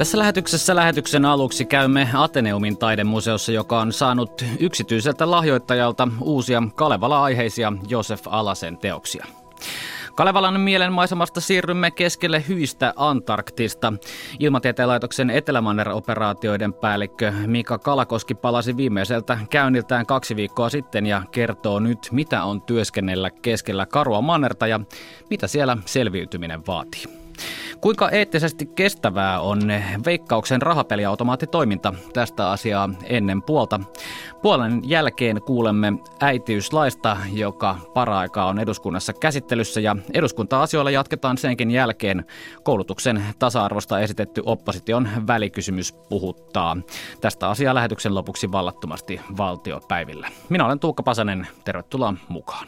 Tässä lähetyksessä lähetyksen aluksi käymme Ateneumin taidemuseossa, joka on saanut yksityiseltä lahjoittajalta uusia Kalevala-aiheisia Josef Alasen teoksia. Kalevalan mielenmaisemasta siirrymme keskelle hyistä Antarktista. Ilmatieteen laitoksen Etelämanner-operaatioiden päällikkö Mika Kalakoski palasi viimeiseltä käynniltään kaksi viikkoa sitten ja kertoo nyt, mitä on työskennellä keskellä karua mannerta ja mitä siellä selviytyminen vaatii. Kuinka eettisesti kestävää on veikkauksen rahapeliautomaattitoiminta tästä asiaa ennen puolta? Puolen jälkeen kuulemme äitiyslaista, joka paraikaa on eduskunnassa käsittelyssä ja eduskunta-asioilla jatketaan senkin jälkeen. Koulutuksen tasa-arvosta esitetty opposition välikysymys puhuttaa. Tästä asiaa lähetyksen lopuksi vallattomasti valtiopäivillä. Minä olen Tuukka Pasanen, tervetuloa mukaan.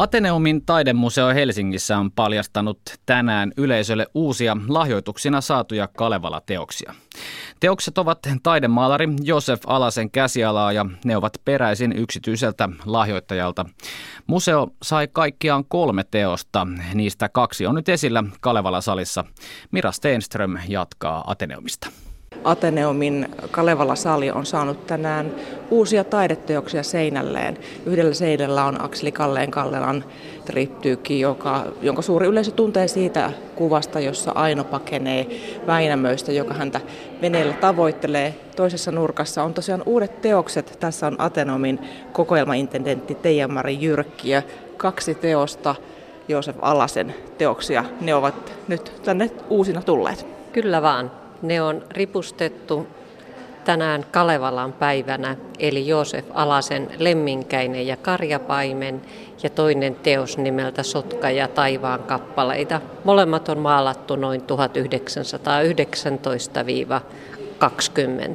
Ateneumin taidemuseo Helsingissä on paljastanut tänään yleisölle uusia lahjoituksina saatuja Kalevala-teoksia. Teokset ovat taidemaalari Josef Alasen käsialaa ja ne ovat peräisin yksityiseltä lahjoittajalta. Museo sai kaikkiaan kolme teosta, niistä kaksi on nyt esillä Kalevala-salissa. Mira Steenström jatkaa Ateneumista. Ateneumin Kalevala-sali on saanut tänään uusia taideteoksia seinälleen. Yhdellä seinällä on Akseli Kalleen Kallelan triptyykki, joka, jonka suuri yleisö tuntee siitä kuvasta, jossa Aino pakenee Väinämöistä, joka häntä veneellä tavoittelee. Toisessa nurkassa on tosiaan uudet teokset. Tässä on Ateneumin kokoelmaintendentti Teija-Mari ja kaksi teosta Joosef Alasen teoksia. Ne ovat nyt tänne uusina tulleet. Kyllä vaan. Ne on ripustettu tänään Kalevalan päivänä, eli Joosef Alasen Lemminkäinen ja Karjapaimen ja toinen teos nimeltä Sotka ja taivaan kappaleita. Molemmat on maalattu noin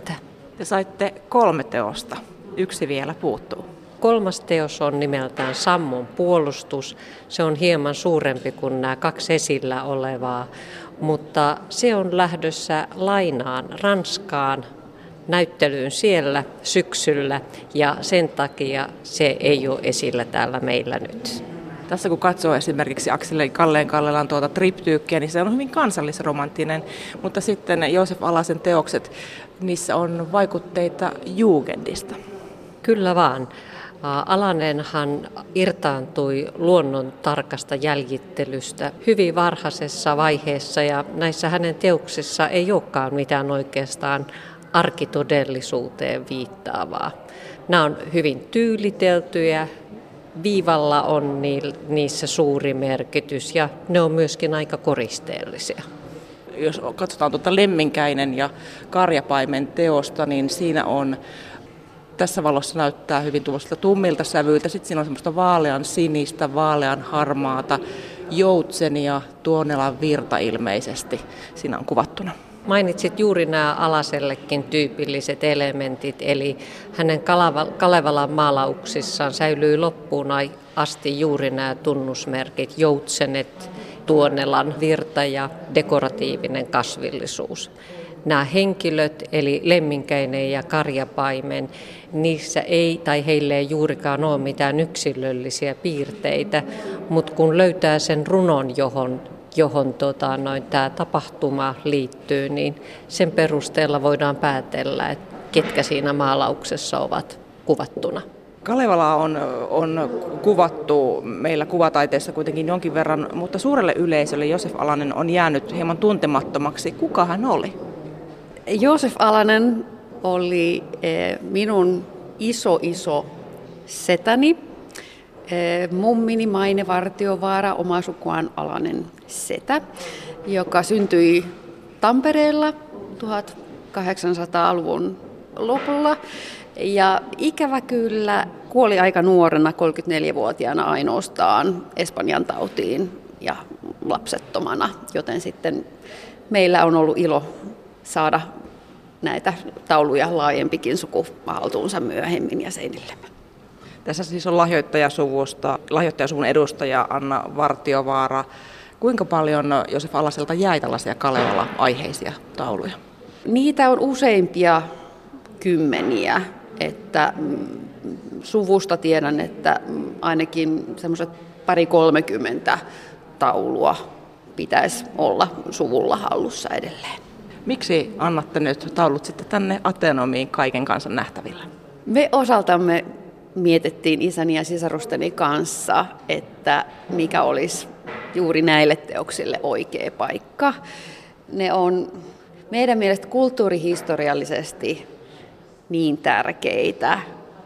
1919-20. Te saitte kolme teosta, yksi vielä puuttuu. Kolmas teos on nimeltään Sammon puolustus. Se on hieman suurempi kuin nämä kaksi esillä olevaa mutta se on lähdössä lainaan Ranskaan näyttelyyn siellä syksyllä ja sen takia se ei ole esillä täällä meillä nyt. Tässä kun katsoo esimerkiksi Akseli Kalleen Kallelan tuota triptyykkiä, niin se on hyvin kansallisromanttinen, mutta sitten Joosef Alasen teokset, niissä on vaikutteita Jugendista. Kyllä vaan. Alanenhan irtaantui luonnon tarkasta jäljittelystä hyvin varhaisessa vaiheessa ja näissä hänen teoksissa ei olekaan mitään oikeastaan arkitodellisuuteen viittaavaa. Nämä on hyvin tyyliteltyjä, viivalla on niissä suuri merkitys ja ne on myöskin aika koristeellisia. Jos katsotaan tuota Lemminkäinen ja Karjapaimen teosta, niin siinä on tässä valossa näyttää hyvin tuosta tummilta sävyiltä. Sitten siinä on semmoista vaalean sinistä, vaalean harmaata, joutsenia, tuonelan virta ilmeisesti siinä on kuvattuna. Mainitsit juuri nämä Alasellekin tyypilliset elementit, eli hänen Kalevalan maalauksissaan säilyy loppuun asti juuri nämä tunnusmerkit, joutsenet, tuonelan virta ja dekoratiivinen kasvillisuus nämä henkilöt, eli lemminkäinen ja karjapaimen, niissä ei tai heille ei juurikaan ole mitään yksilöllisiä piirteitä, mutta kun löytää sen runon, johon johon tota, noin, tämä tapahtuma liittyy, niin sen perusteella voidaan päätellä, että ketkä siinä maalauksessa ovat kuvattuna. Kalevala on, on kuvattu meillä kuvataiteessa kuitenkin jonkin verran, mutta suurelle yleisölle Josef Alanen on jäänyt hieman tuntemattomaksi. Kuka hän oli? Joosef Alanen oli eh, minun iso iso setäni. Eh, mummini Maine Vartiovaara, oma sukuaan Alanen setä, joka syntyi Tampereella 1800-luvun lopulla. Ja ikävä kyllä kuoli aika nuorena, 34-vuotiaana ainoastaan Espanjan tautiin ja lapsettomana, joten sitten meillä on ollut ilo saada näitä tauluja laajempikin suku haltuunsa myöhemmin ja seinille. Tässä siis on lahjoittajasuvusta, lahjoittajasuvun edustaja Anna Vartiovaara. Kuinka paljon Josef Alaselta jäi tällaisia Kalevala-aiheisia tauluja? Niitä on useimpia kymmeniä, että mm, suvusta tiedän, että mm, ainakin semmoiset pari kolmekymmentä taulua pitäisi olla suvulla hallussa edelleen. Miksi annatte nyt taulut sitten tänne Atenomiin kaiken kansan nähtäville? Me osaltamme mietittiin isäni ja sisarusteni kanssa, että mikä olisi juuri näille teoksille oikea paikka. Ne on meidän mielestä kulttuurihistoriallisesti niin tärkeitä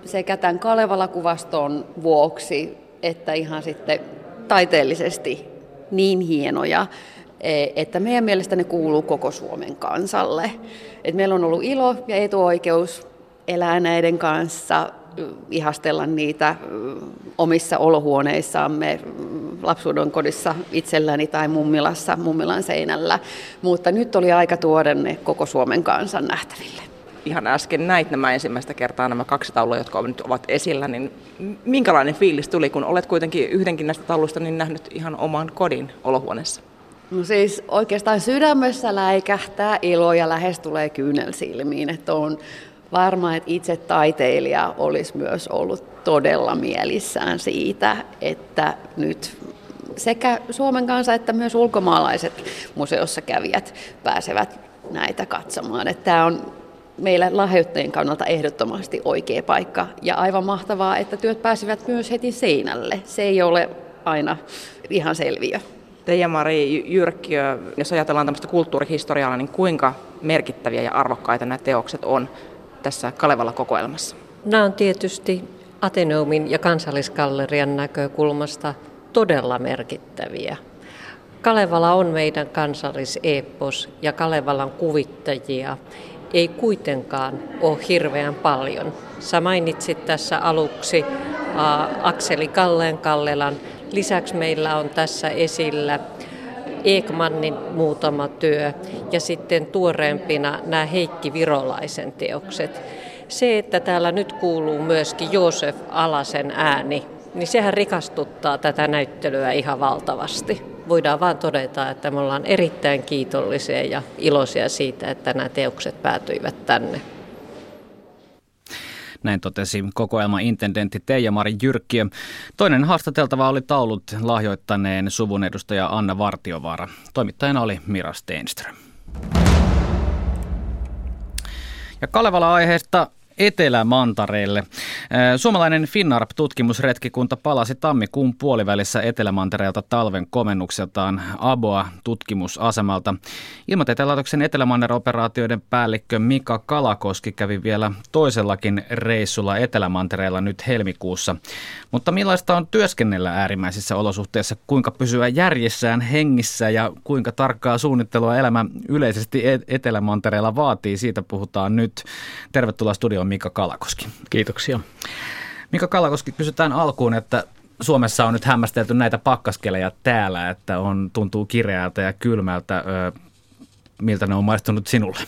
sekä tämän Kalevala-kuvaston vuoksi että ihan sitten taiteellisesti niin hienoja, että meidän mielestä ne kuuluu koko Suomen kansalle. Et meillä on ollut ilo ja etuoikeus elää näiden kanssa, ihastella niitä omissa olohuoneissamme, lapsuuden kodissa itselläni tai mummilassa, mummilan seinällä. Mutta nyt oli aika tuoda ne koko Suomen kansan nähtäville. Ihan äsken näit nämä ensimmäistä kertaa nämä kaksi taulua, jotka nyt ovat esillä, niin minkälainen fiilis tuli, kun olet kuitenkin yhdenkin näistä tauluista niin nähnyt ihan oman kodin olohuoneessa? No siis oikeastaan sydämessä läikähtää ilo ja lähes tulee kyynel silmiin, että on varma, että itse taiteilija olisi myös ollut todella mielissään siitä, että nyt sekä Suomen kansa että myös ulkomaalaiset museossa kävijät pääsevät näitä katsomaan. Että tämä on meillä lahjoittajien kannalta ehdottomasti oikea paikka ja aivan mahtavaa, että työt pääsivät myös heti seinälle. Se ei ole aina ihan selviö. Teija-Mari Jyrkkiö, jos ajatellaan tämmöistä kulttuurihistoriaa, niin kuinka merkittäviä ja arvokkaita nämä teokset on tässä Kalevala-kokoelmassa? Nämä on tietysti Ateneumin ja kansalliskallerian näkökulmasta todella merkittäviä. Kalevala on meidän kansalliseepos ja Kalevalan kuvittajia ei kuitenkaan ole hirveän paljon. Sä mainitsit tässä aluksi Akseli Kalleen Kallelan. Lisäksi meillä on tässä esillä Ekmannin muutama työ ja sitten tuoreempina nämä Heikki Virolaisen teokset. Se, että täällä nyt kuuluu myöskin Joosef Alasen ääni, niin sehän rikastuttaa tätä näyttelyä ihan valtavasti. Voidaan vaan todeta, että me ollaan erittäin kiitollisia ja iloisia siitä, että nämä teokset päätyivät tänne. Näin totesi kokoelma intendentti Teija-Mari Jyrkkiö. Toinen haastateltava oli taulut lahjoittaneen suvun edustaja Anna Vartiovaara. Toimittajana oli Mira Steenström. Ja Kalevala-aiheesta Etelämantareelle. Suomalainen Finnarp-tutkimusretkikunta palasi tammikuun puolivälissä Etelämantereelta talven komennukseltaan Aboa tutkimusasemalta. Ilmatieteen laitoksen Etelämanner-operaatioiden päällikkö Mika Kalakoski kävi vielä toisellakin reissulla Etelämantereella nyt helmikuussa. Mutta millaista on työskennellä äärimmäisissä olosuhteissa, kuinka pysyä järjessään hengissä ja kuinka tarkkaa suunnittelua elämä yleisesti Etelämantereella vaatii, siitä puhutaan nyt. Tervetuloa studioon Mika Kalakoski. Kiitoksia. Mika Kalakoski, kysytään alkuun, että Suomessa on nyt hämmästelty näitä pakkaskeleja täällä, että on, tuntuu kireältä ja kylmältä. Miltä ne on maistunut sinulle?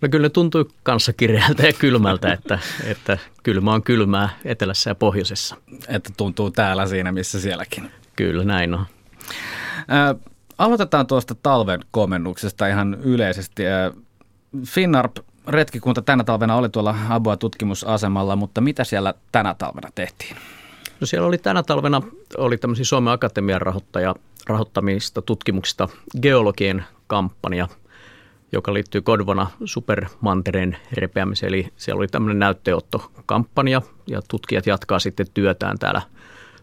No kyllä ne tuntuu kanssa kireältä ja kylmältä, että, että kylmä on kylmää etelässä ja pohjoisessa. Että tuntuu täällä siinä, missä sielläkin. Kyllä, näin on. Äh, aloitetaan tuosta talven komennuksesta ihan yleisesti. Finnarp retkikunta tänä talvena oli tuolla Abua tutkimusasemalla, mutta mitä siellä tänä talvena tehtiin? No siellä oli tänä talvena oli tämmöisiä Suomen Akatemian rahoittaja, rahoittamista tutkimuksista geologien kampanja, joka liittyy Kodvona supermantereen repeämiseen. Eli siellä oli tämmöinen näytteottokampanja ja tutkijat jatkaa sitten työtään täällä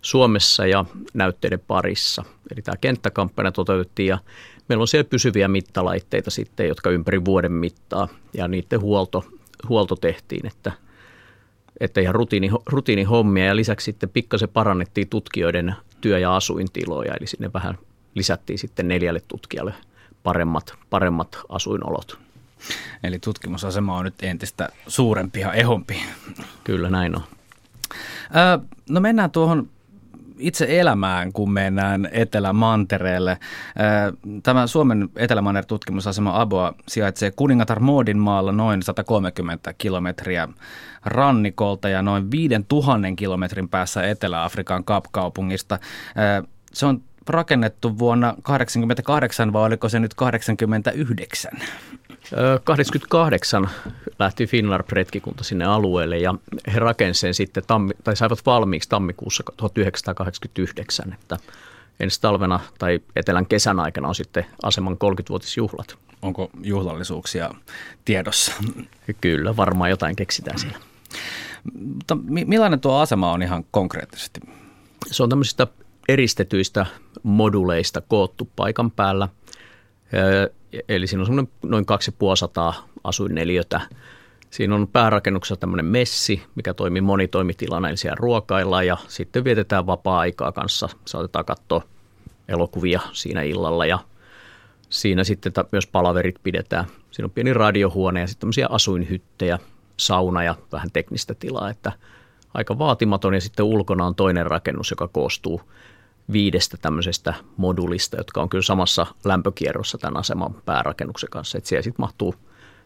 Suomessa ja näytteiden parissa. Eli tämä kenttäkampanja toteutettiin ja Meillä on siellä pysyviä mittalaitteita sitten, jotka ympäri vuoden mittaa ja niiden huolto, huolto tehtiin, että, että ihan rutiini, rutiinihommia ja lisäksi sitten pikkasen parannettiin tutkijoiden työ- ja asuintiloja, eli sinne vähän lisättiin sitten neljälle tutkijalle paremmat, paremmat asuinolot. Eli tutkimusasema on nyt entistä suurempi ja ehompi. Kyllä näin on. Öö, no mennään tuohon itse elämään, kun mennään Etelä-Mantereelle. Tämä Suomen Etelä-Manner tutkimusasema Aboa sijaitsee Kuningatar Moodin maalla noin 130 kilometriä rannikolta ja noin 5000 kilometrin päässä Etelä-Afrikan Kapkaupungista. Se on rakennettu vuonna 1988 vai oliko se nyt 89? 88 lähti Finlar-retkikunta sinne alueelle ja he rakensivat sen sitten, tammi, tai saivat valmiiksi tammikuussa 1989, että, ensi talvena tai etelän kesän aikana on sitten aseman 30-vuotisjuhlat. Onko juhlallisuuksia tiedossa? Kyllä, varmaan jotain keksitään siellä. Mutta millainen tuo asema on ihan konkreettisesti? Se on tämmöisistä eristetyistä moduleista koottu paikan päällä. Eli siinä on semmoinen noin 2500 asuinneliötä. Siinä on päärakennuksessa tämmöinen messi, mikä toimii monitoimitilana, eli siellä ruokaillaan ja sitten vietetään vapaa-aikaa kanssa. Saatetaan katsoa elokuvia siinä illalla ja siinä sitten myös palaverit pidetään. Siinä on pieni radiohuone ja sitten tämmöisiä asuinhyttejä, sauna ja vähän teknistä tilaa, että aika vaatimaton ja sitten ulkona on toinen rakennus, joka koostuu viidestä tämmöisestä modulista, jotka on kyllä samassa lämpökierrossa tämän aseman päärakennuksen kanssa. Että siellä sitten mahtuu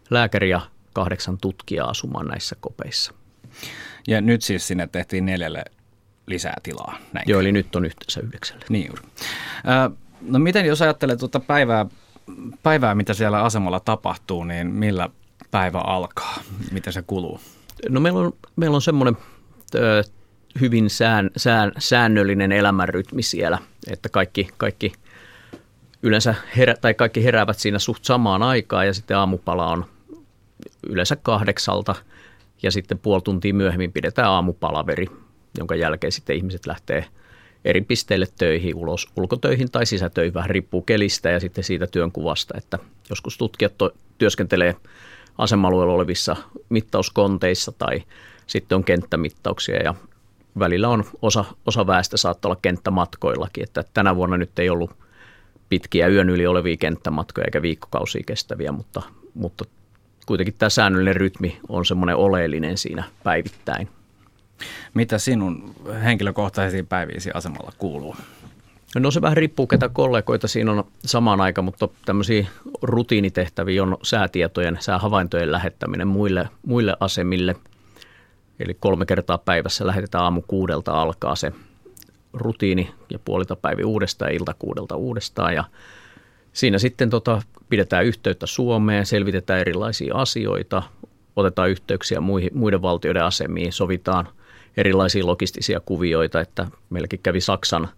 lääkäri ja kahdeksan tutkijaa asumaan näissä kopeissa. Ja nyt siis sinne tehtiin neljälle lisää tilaa. Näin. Joo, eli nyt on yhteensä yhdeksälle. Niin juuri. no miten jos ajattelee tuota päivää, päivää, mitä siellä asemalla tapahtuu, niin millä päivä alkaa? Miten se kuluu? No meillä on, meillä on semmoinen hyvin sään, sään, säännöllinen elämänrytmi siellä, että kaikki, kaikki yleensä herä, tai kaikki heräävät siinä suht samaan aikaan ja sitten aamupala on yleensä kahdeksalta ja sitten puoli tuntia myöhemmin pidetään aamupalaveri, jonka jälkeen sitten ihmiset lähtee eri pisteille töihin, ulos ulkotöihin tai sisätöihin, vähän riippuu kelistä ja sitten siitä työnkuvasta, että joskus tutkijat to, työskentelee asemalueella olevissa mittauskonteissa tai sitten on kenttämittauksia ja välillä on osa, osa väestä saattaa olla kenttämatkoillakin, että tänä vuonna nyt ei ollut pitkiä yön yli olevia kenttämatkoja eikä viikkokausia kestäviä, mutta, mutta kuitenkin tämä säännöllinen rytmi on semmoinen oleellinen siinä päivittäin. Mitä sinun henkilökohtaisiin päiviisi asemalla kuuluu? No se vähän riippuu, ketä kollegoita siinä on samaan aikaan, mutta tämmöisiä rutiinitehtäviä on säätietojen, säähavaintojen lähettäminen muille, muille asemille. Eli kolme kertaa päivässä lähetetään aamu kuudelta alkaa se rutiini ja puolilta päivä uudestaan ja ilta kuudelta uudestaan. Ja siinä sitten tota, pidetään yhteyttä Suomeen, selvitetään erilaisia asioita, otetaan yhteyksiä muihin, muiden valtioiden asemiin, sovitaan erilaisia logistisia kuvioita, että meilläkin kävi Saksan,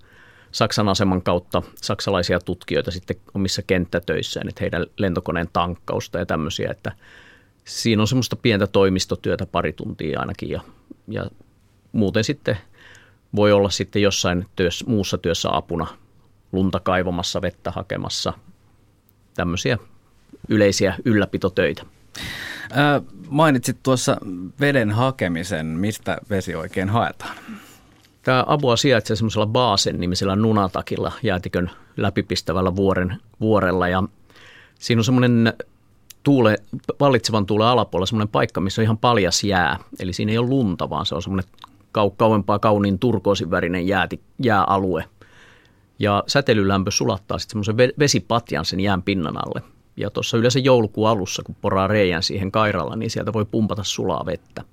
Saksan aseman kautta saksalaisia tutkijoita sitten omissa kenttätöissään, että heidän lentokoneen tankkausta ja tämmöisiä, että siinä on semmoista pientä toimistotyötä pari tuntia ainakin ja, ja muuten sitten voi olla sitten jossain työssä, muussa työssä apuna lunta kaivamassa, vettä hakemassa, tämmöisiä yleisiä ylläpitotöitä. Ää, mainitsit tuossa veden hakemisen. Mistä vesi oikein haetaan? Tämä Abua sijaitsee semmoisella Baasen nimisellä nunatakilla jäätikön läpipistävällä vuoren, vuorella ja siinä on semmoinen tuule, vallitsevan tuulen alapuolella semmoinen paikka, missä on ihan paljas jää. Eli siinä ei ole lunta, vaan se on semmoinen kau, kauempaa kauniin turkoosin värinen jääti, jääalue. Ja säteilylämpö sulattaa sitten semmoisen vesipatjan sen jään pinnan alle. Ja tuossa yleensä joulukuun alussa, kun poraa reijän siihen kairalla, niin sieltä voi pumpata sulaa vettä.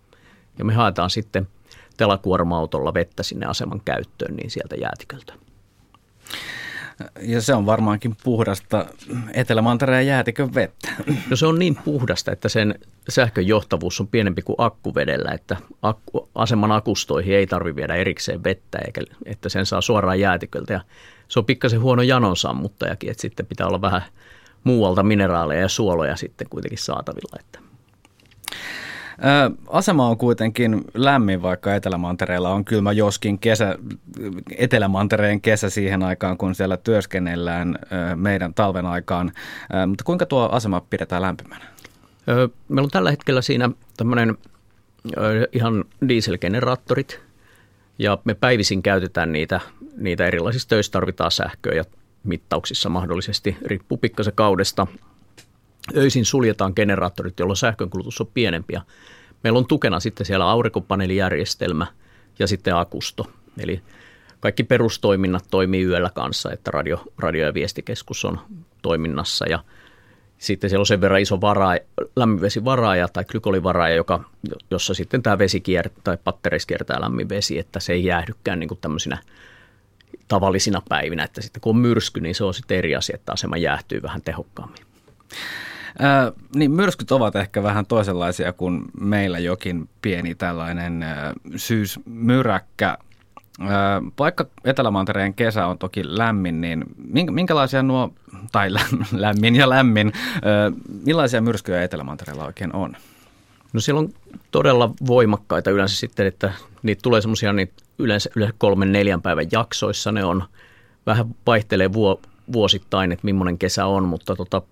Ja me haetaan sitten telakuorma-autolla vettä sinne aseman käyttöön, niin sieltä jäätiköltä. Ja se on varmaankin puhdasta Etelä-Mantereen jäätikön vettä. No se on niin puhdasta, että sen sähkön johtavuus on pienempi kuin akkuvedellä, että akku, aseman akustoihin ei tarvitse viedä erikseen vettä, eikä, että sen saa suoraan jäätiköltä. Ja se on pikkasen huono janon sammuttajakin, että sitten pitää olla vähän muualta mineraaleja ja suoloja sitten kuitenkin saatavilla. Että Asema on kuitenkin lämmin, vaikka Etelämantereella on kylmä, joskin kesä, Etelämantereen kesä siihen aikaan, kun siellä työskennellään meidän talven aikaan. Mutta kuinka tuo asema pidetään lämpimänä? Meillä on tällä hetkellä siinä tämmöinen ihan dieselgeneraattorit, ja me päivisin käytetään niitä, niitä erilaisissa töissä tarvitaan sähköä ja mittauksissa mahdollisesti, riippuu pikkasen kaudesta. Öisin suljetaan generaattorit, jolloin sähkönkulutus on pienempi. Meillä on tukena sitten siellä aurinkopaneelijärjestelmä ja sitten akusto. Eli kaikki perustoiminnat toimii yöllä kanssa, että radio, radio- ja viestikeskus on toiminnassa ja sitten siellä on sen verran iso varaa, lämminvesivaraaja tai glykolivaraaja, joka, jossa sitten tämä vesi kiertää tai pattereissa kiertää lämmin vesi, että se ei jäähdykään niin tämmöisinä tavallisina päivinä, että sitten kun on myrsky, niin se on sitten eri asia, että asema jäähtyy vähän tehokkaammin. Ää, niin myrskyt ovat ehkä vähän toisenlaisia kuin meillä jokin pieni tällainen ää, syysmyräkkä. Vaikka Etelämantereen kesä on toki lämmin, niin minkälaisia nuo, tai lämmin ja lämmin, millaisia myrskyjä Etelämantereella oikein on? No siellä on todella voimakkaita yleensä sitten, että niitä tulee semmoisia niin yleensä, yleensä kolmen neljän päivän jaksoissa. Ne on vähän vaihtelee vuo, vuosittain, että millainen kesä on, mutta tota,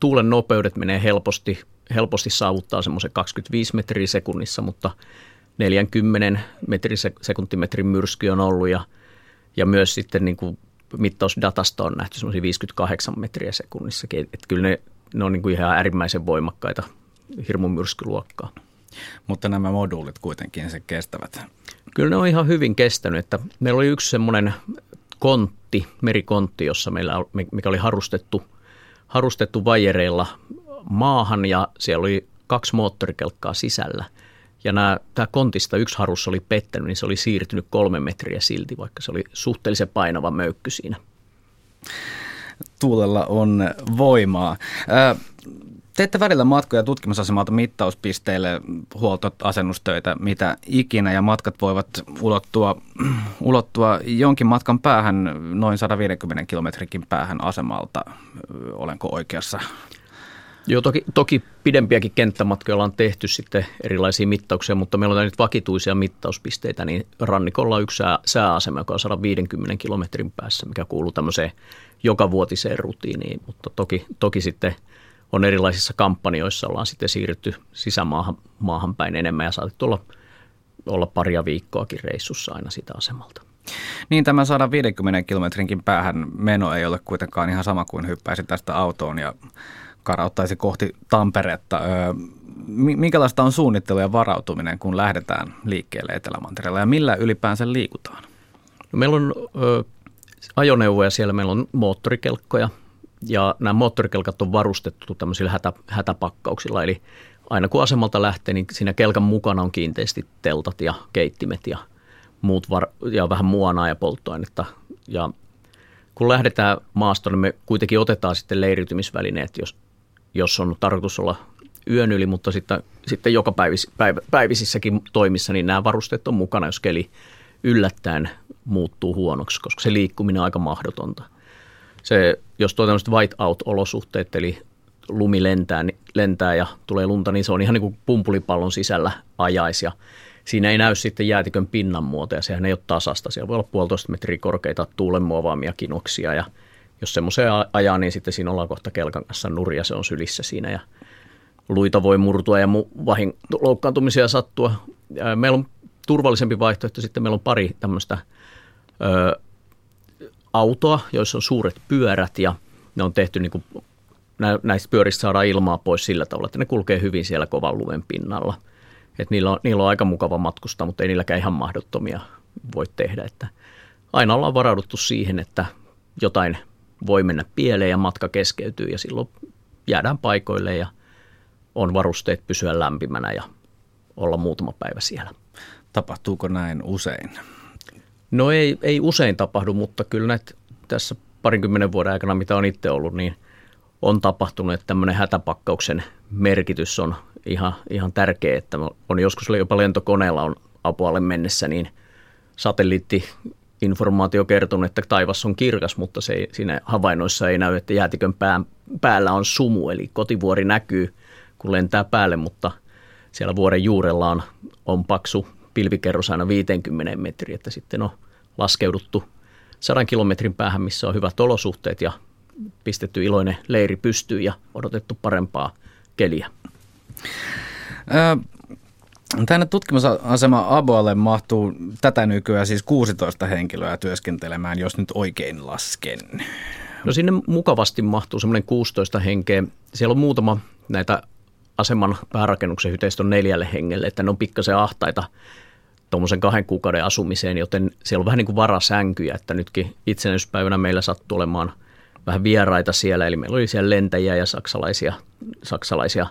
tuulen nopeudet menee helposti, helposti saavuttaa semmoisen 25 metriä sekunnissa, mutta 40 metri sekuntimetrin myrsky on ollut ja, ja myös sitten niin kuin mittausdatasta on nähty semmoisia 58 metriä sekunnissa. Että kyllä ne, ne on niin kuin ihan äärimmäisen voimakkaita hirmun myrskyluokkaa. Mutta nämä moduulit kuitenkin se kestävät. Kyllä ne on ihan hyvin kestänyt. Että meillä oli yksi semmoinen kontti, merikontti, jossa meillä, mikä oli harustettu, harustettu vajereilla maahan ja siellä oli kaksi moottorikelkkaa sisällä. Ja nämä, tämä kontista yksi harus oli pettänyt, niin se oli siirtynyt kolme metriä silti, vaikka se oli suhteellisen painava möykky siinä. Tuulella on voimaa. Teette välillä matkoja tutkimusasemalta mittauspisteille, huoltoasennustöitä, mitä ikinä, ja matkat voivat ulottua, ulottua jonkin matkan päähän, noin 150 kilometrinkin päähän asemalta. Olenko oikeassa? Joo, toki, toki pidempiäkin kenttämatkoja on tehty sitten erilaisia mittauksia, mutta meillä on nyt vakituisia mittauspisteitä, niin rannikolla on yksi sää, sääasema, joka on 150 kilometrin päässä, mikä kuuluu tämmöiseen jokavuotiseen rutiiniin, mutta toki, toki sitten – on erilaisissa kampanjoissa ollaan sitten siirrytty sisämaahan maahan päin enemmän ja saatettu olla, olla paria viikkoakin reissussa aina sitä asemalta. Niin tämä 150 kilometrinkin päähän meno ei ole kuitenkaan ihan sama kuin hyppäisi tästä autoon ja karauttaisi kohti Tamperetta. Minkälaista on suunnittelu ja varautuminen, kun lähdetään liikkeelle Etelämantereella ja millä ylipäänsä liikutaan? No meillä on ö, ajoneuvoja siellä, meillä on moottorikelkkoja, ja nämä moottorikelkat on varustettu tämmöisillä hätä, hätäpakkauksilla, eli aina kun asemalta lähtee, niin siinä kelkan mukana on kiinteästi teltat ja keittimet ja muut var- ja vähän muonaa ja polttoainetta. Ja kun lähdetään maastoon, niin me kuitenkin otetaan sitten leiriytymisvälineet, jos, jos on tarkoitus olla yön yli, mutta sitten, sitten joka päivis, päivä, päivisissäkin toimissa, niin nämä varusteet on mukana, jos keli yllättäen muuttuu huonoksi, koska se liikkuminen on aika mahdotonta – se, jos tuo tämmöiset white-out-olosuhteet, eli lumi lentää, lentää ja tulee lunta, niin se on ihan niin kuin pumpulipallon sisällä ajais ja siinä ei näy sitten jäätikön pinnan muotoja, sehän ei ole tasasta. Siellä voi olla puolitoista metriä korkeita tuulenmuovaamia kinoksia ja jos semmoiseen ajaa, niin sitten siinä ollaan kohta kelkan kanssa nurja, se on sylissä siinä ja luita voi murtua ja mu- vahin, loukkaantumisia sattua. Meillä on turvallisempi vaihtoehto, sitten meillä on pari tämmöistä autoa, joissa on suuret pyörät ja ne on tehty niin kuin, näistä pyöristä saadaan ilmaa pois sillä tavalla, että ne kulkee hyvin siellä kovan lumen pinnalla. Et niillä, on, niillä on aika mukava matkustaa, mutta ei niilläkään ihan mahdottomia voi tehdä. Että aina ollaan varauduttu siihen, että jotain voi mennä pieleen ja matka keskeytyy ja silloin jäädään paikoille ja on varusteet pysyä lämpimänä ja olla muutama päivä siellä. Tapahtuuko näin usein? No ei, ei usein tapahdu, mutta kyllä näitä tässä parinkymmenen vuoden aikana, mitä on itse ollut, niin on tapahtunut, että tämmöinen hätäpakkauksen merkitys on ihan, ihan tärkeä, että on joskus jopa lentokoneella on apualle mennessä, niin satelliitti informaatio kertonut, että taivas on kirkas, mutta se ei, siinä havainnoissa ei näy, että jäätikön pää, päällä on sumu, eli kotivuori näkyy, kun lentää päälle, mutta siellä vuoren juurella on, on paksu pilvikerros aina 50 metriä, että sitten on laskeuduttu sadan kilometrin päähän, missä on hyvät olosuhteet ja pistetty iloinen leiri pystyyn ja odotettu parempaa keliä. Tänne tutkimusasema Aboalle mahtuu tätä nykyään siis 16 henkilöä työskentelemään, jos nyt oikein lasken. No sinne mukavasti mahtuu semmoinen 16 henkeä. Siellä on muutama näitä aseman päärakennuksen hyteistön neljälle hengelle, että ne on pikkasen ahtaita tuommoisen kahden kuukauden asumiseen, joten siellä on vähän niin kuin varasänkyjä, että nytkin itsenäisyyspäivänä meillä sattuu olemaan vähän vieraita siellä, eli meillä oli siellä lentäjiä ja saksalaisia, saksalaisia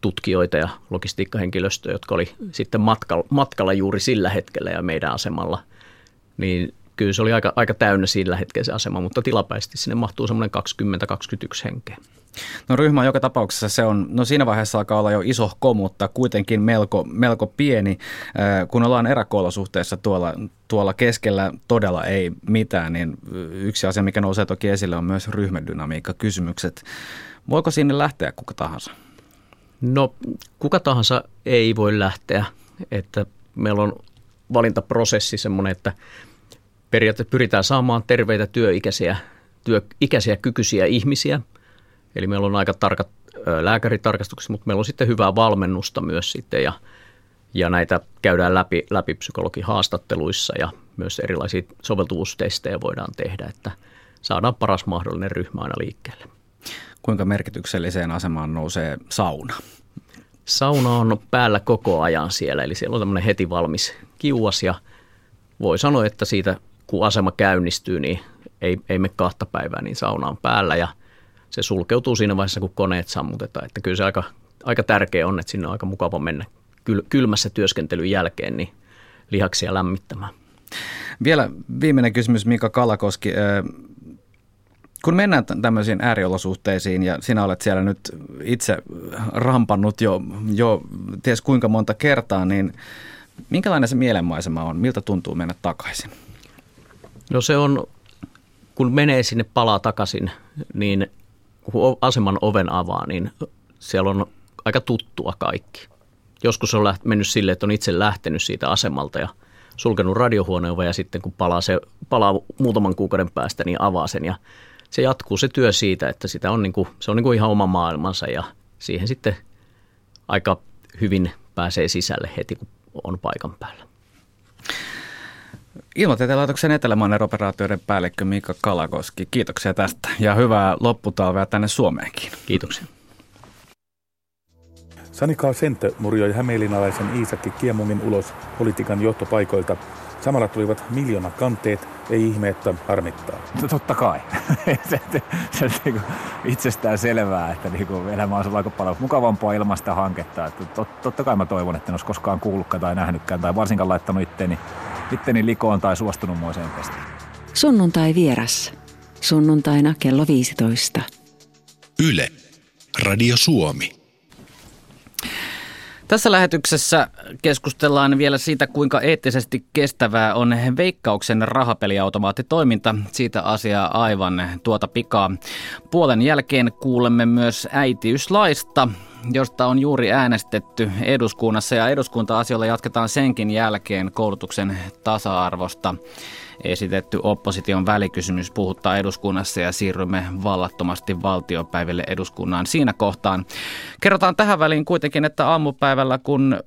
tutkijoita ja logistiikkahenkilöstöä, jotka oli sitten matkalla, matkalla juuri sillä hetkellä ja meidän asemalla. Niin kyllä se oli aika, aika täynnä sillä hetkellä se asema, mutta tilapäisesti sinne mahtuu semmoinen 20-21 henkeä. No ryhmä joka tapauksessa se on, no siinä vaiheessa alkaa olla jo iso mutta kuitenkin melko, melko pieni. Kun ollaan eräkoolosuhteessa tuolla, tuolla keskellä todella ei mitään, niin yksi asia, mikä nousee toki esille, on myös ryhmädynamiikka kysymykset. Voiko sinne lähteä kuka tahansa? No kuka tahansa ei voi lähteä, että meillä on valintaprosessi semmoinen, että periaatteessa pyritään saamaan terveitä työikäisiä, työikäisiä kykyisiä ihmisiä. Eli meillä on aika tarkat lääkäritarkastukset, mutta meillä on sitten hyvää valmennusta myös sitten ja, ja näitä käydään läpi, läpi psykologihaastatteluissa ja myös erilaisia soveltuvuustestejä voidaan tehdä, että saadaan paras mahdollinen ryhmä aina liikkeelle. Kuinka merkitykselliseen asemaan nousee sauna? Sauna on päällä koko ajan siellä, eli siellä on tämmöinen heti valmis kiuas ja voi sanoa, että siitä kun asema käynnistyy, niin ei, ei me kahta päivää, niin sauna on päällä ja se sulkeutuu siinä vaiheessa, kun koneet sammutetaan. Että kyllä se aika, aika tärkeä on, että sinne on aika mukava mennä kyl, kylmässä työskentelyn jälkeen niin lihaksia lämmittämään. Vielä viimeinen kysymys Mika Kalakoski. Kun mennään tämmöisiin ääriolosuhteisiin ja sinä olet siellä nyt itse rampannut jo, jo ties kuinka monta kertaa, niin minkälainen se mielenmaisema on? Miltä tuntuu mennä takaisin? No se on, kun menee sinne palaa takaisin, niin kun aseman oven avaa, niin siellä on aika tuttua kaikki. Joskus on mennyt sille, että on itse lähtenyt siitä asemalta ja sulkenut radiohuoneen ja sitten kun palaa, se, palaa muutaman kuukauden päästä, niin avaa sen ja se jatkuu se työ siitä, että sitä on niin se on niin kuin ihan oma maailmansa ja siihen sitten aika hyvin pääsee sisälle heti, kun on paikan päällä. Ilmatieteen laitoksen Etelämainen operaatioiden päällikkö Mika Kalakoski, kiitoksia tästä ja hyvää lopputalvea tänne Suomeenkin. Kiitoksia. Sanika Sentö murjoi hämeenlinalaisen Iisakki Kiemungin ulos politiikan johtopaikoilta. Samalla tulivat miljoona kanteet, ei ihme, että harmittaa. No, totta kai. se, se, se on niin itsestään selvää, että niin kuin elämä on aika paljon mukavampaa ilmaista hanketta. Että tot, totta kai mä toivon, että en olisi koskaan kuullutkaan tai nähnytkään tai varsinkaan laittanut itteni itteni likoon tai suostunut moiseen pestiin. Sunnuntai vieras. Sunnuntaina kello 15. Yle. Radio Suomi. Tässä lähetyksessä keskustellaan vielä siitä, kuinka eettisesti kestävää on veikkauksen rahapeliautomaattitoiminta. Siitä asiaa aivan tuota pikaa. Puolen jälkeen kuulemme myös äitiyslaista, josta on juuri äänestetty eduskunnassa ja eduskunta-asioilla jatketaan senkin jälkeen koulutuksen tasa-arvosta. Esitetty opposition välikysymys puhuttaa eduskunnassa ja siirrymme vallattomasti valtiopäiville eduskunnan siinä kohtaan. Kerrotaan tähän väliin kuitenkin, että aamupäivällä kun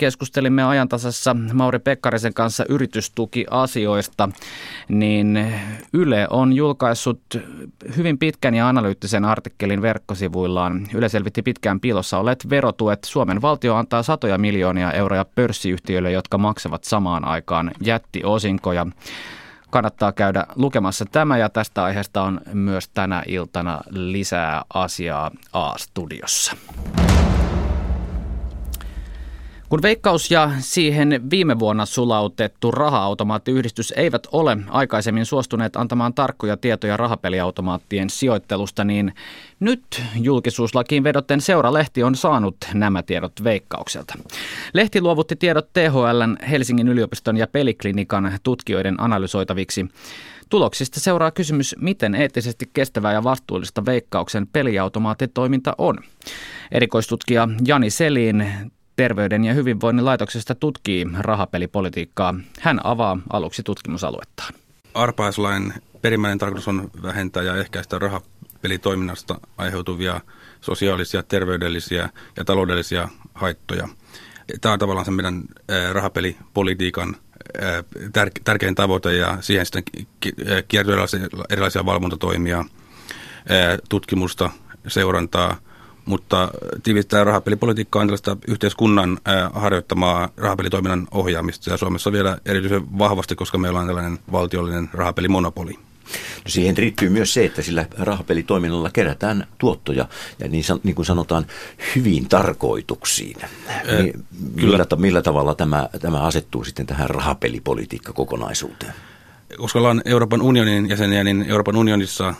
keskustelimme ajantasassa Mauri Pekkarisen kanssa yritystukiasioista, niin Yle on julkaissut hyvin pitkän ja analyyttisen artikkelin verkkosivuillaan. Yle selvitti pitkään piilossa olleet verotuet. Suomen valtio antaa satoja miljoonia euroja pörssiyhtiöille, jotka maksavat samaan aikaan jättiosinkoja. Kannattaa käydä lukemassa tämä ja tästä aiheesta on myös tänä iltana lisää asiaa A-studiossa. Kun Veikkaus ja siihen viime vuonna sulautettu raha-automaattiyhdistys eivät ole aikaisemmin suostuneet antamaan tarkkoja tietoja rahapeliautomaattien sijoittelusta, niin nyt julkisuuslakiin vedotten Seuralehti on saanut nämä tiedot Veikkaukselta. Lehti luovutti tiedot THLn, Helsingin yliopiston ja Peliklinikan tutkijoiden analysoitaviksi. Tuloksista seuraa kysymys, miten eettisesti kestävää ja vastuullista Veikkauksen peliautomaattitoiminta on. Erikoistutkija Jani Selin Terveyden ja hyvinvoinnin laitoksesta tutkii rahapelipolitiikkaa. Hän avaa aluksi tutkimusaluettaan. Arpaislain perimmäinen tarkoitus on vähentää ja ehkäistä rahapelitoiminnasta aiheutuvia sosiaalisia, terveydellisiä ja taloudellisia haittoja. Tämä on tavallaan se meidän rahapelipolitiikan tärkein tavoite ja siihen sitten kiertyy erilaisia, valvontatoimia, tutkimusta, seurantaa – mutta tiivistää rahapelipolitiikkaa on tällaista yhteiskunnan harjoittamaa rahapelitoiminnan ohjaamista ja Suomessa vielä erityisen vahvasti, koska meillä on tällainen valtiollinen rahapelimonopoli. No siihen riittyy myös se, että sillä rahapelitoiminnalla kerätään tuottoja, ja niin, niin kuin sanotaan, hyvin tarkoituksiin. Niin, millä, millä tavalla tämä, tämä asettuu sitten tähän rahapelipolitiikkakokonaisuuteen? koska ollaan Euroopan unionin jäseniä, niin Euroopan unionissa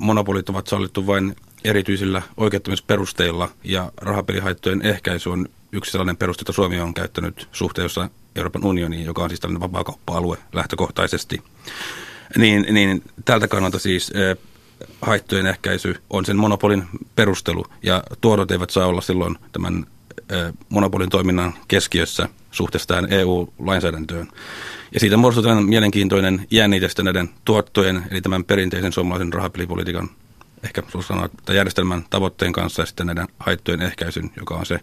monopolit ovat sallittu vain erityisillä oikeuttamisperusteilla ja rahapelihaittojen ehkäisy on yksi sellainen peruste, jota Suomi on käyttänyt suhteessa Euroopan unioniin, joka on siis tällainen vapaakauppa-alue lähtökohtaisesti. Niin, niin tältä kannalta siis haittojen ehkäisy on sen monopolin perustelu ja tuodot eivät saa olla silloin tämän monopolin toiminnan keskiössä suhteessa tähän EU-lainsäädäntöön. Ja siitä muodostuu mielenkiintoinen jännite näiden tuottojen, eli tämän perinteisen suomalaisen rahapelipolitiikan ehkä sanoa, että järjestelmän tavoitteen kanssa ja sitten näiden haittojen ehkäisyn, joka on se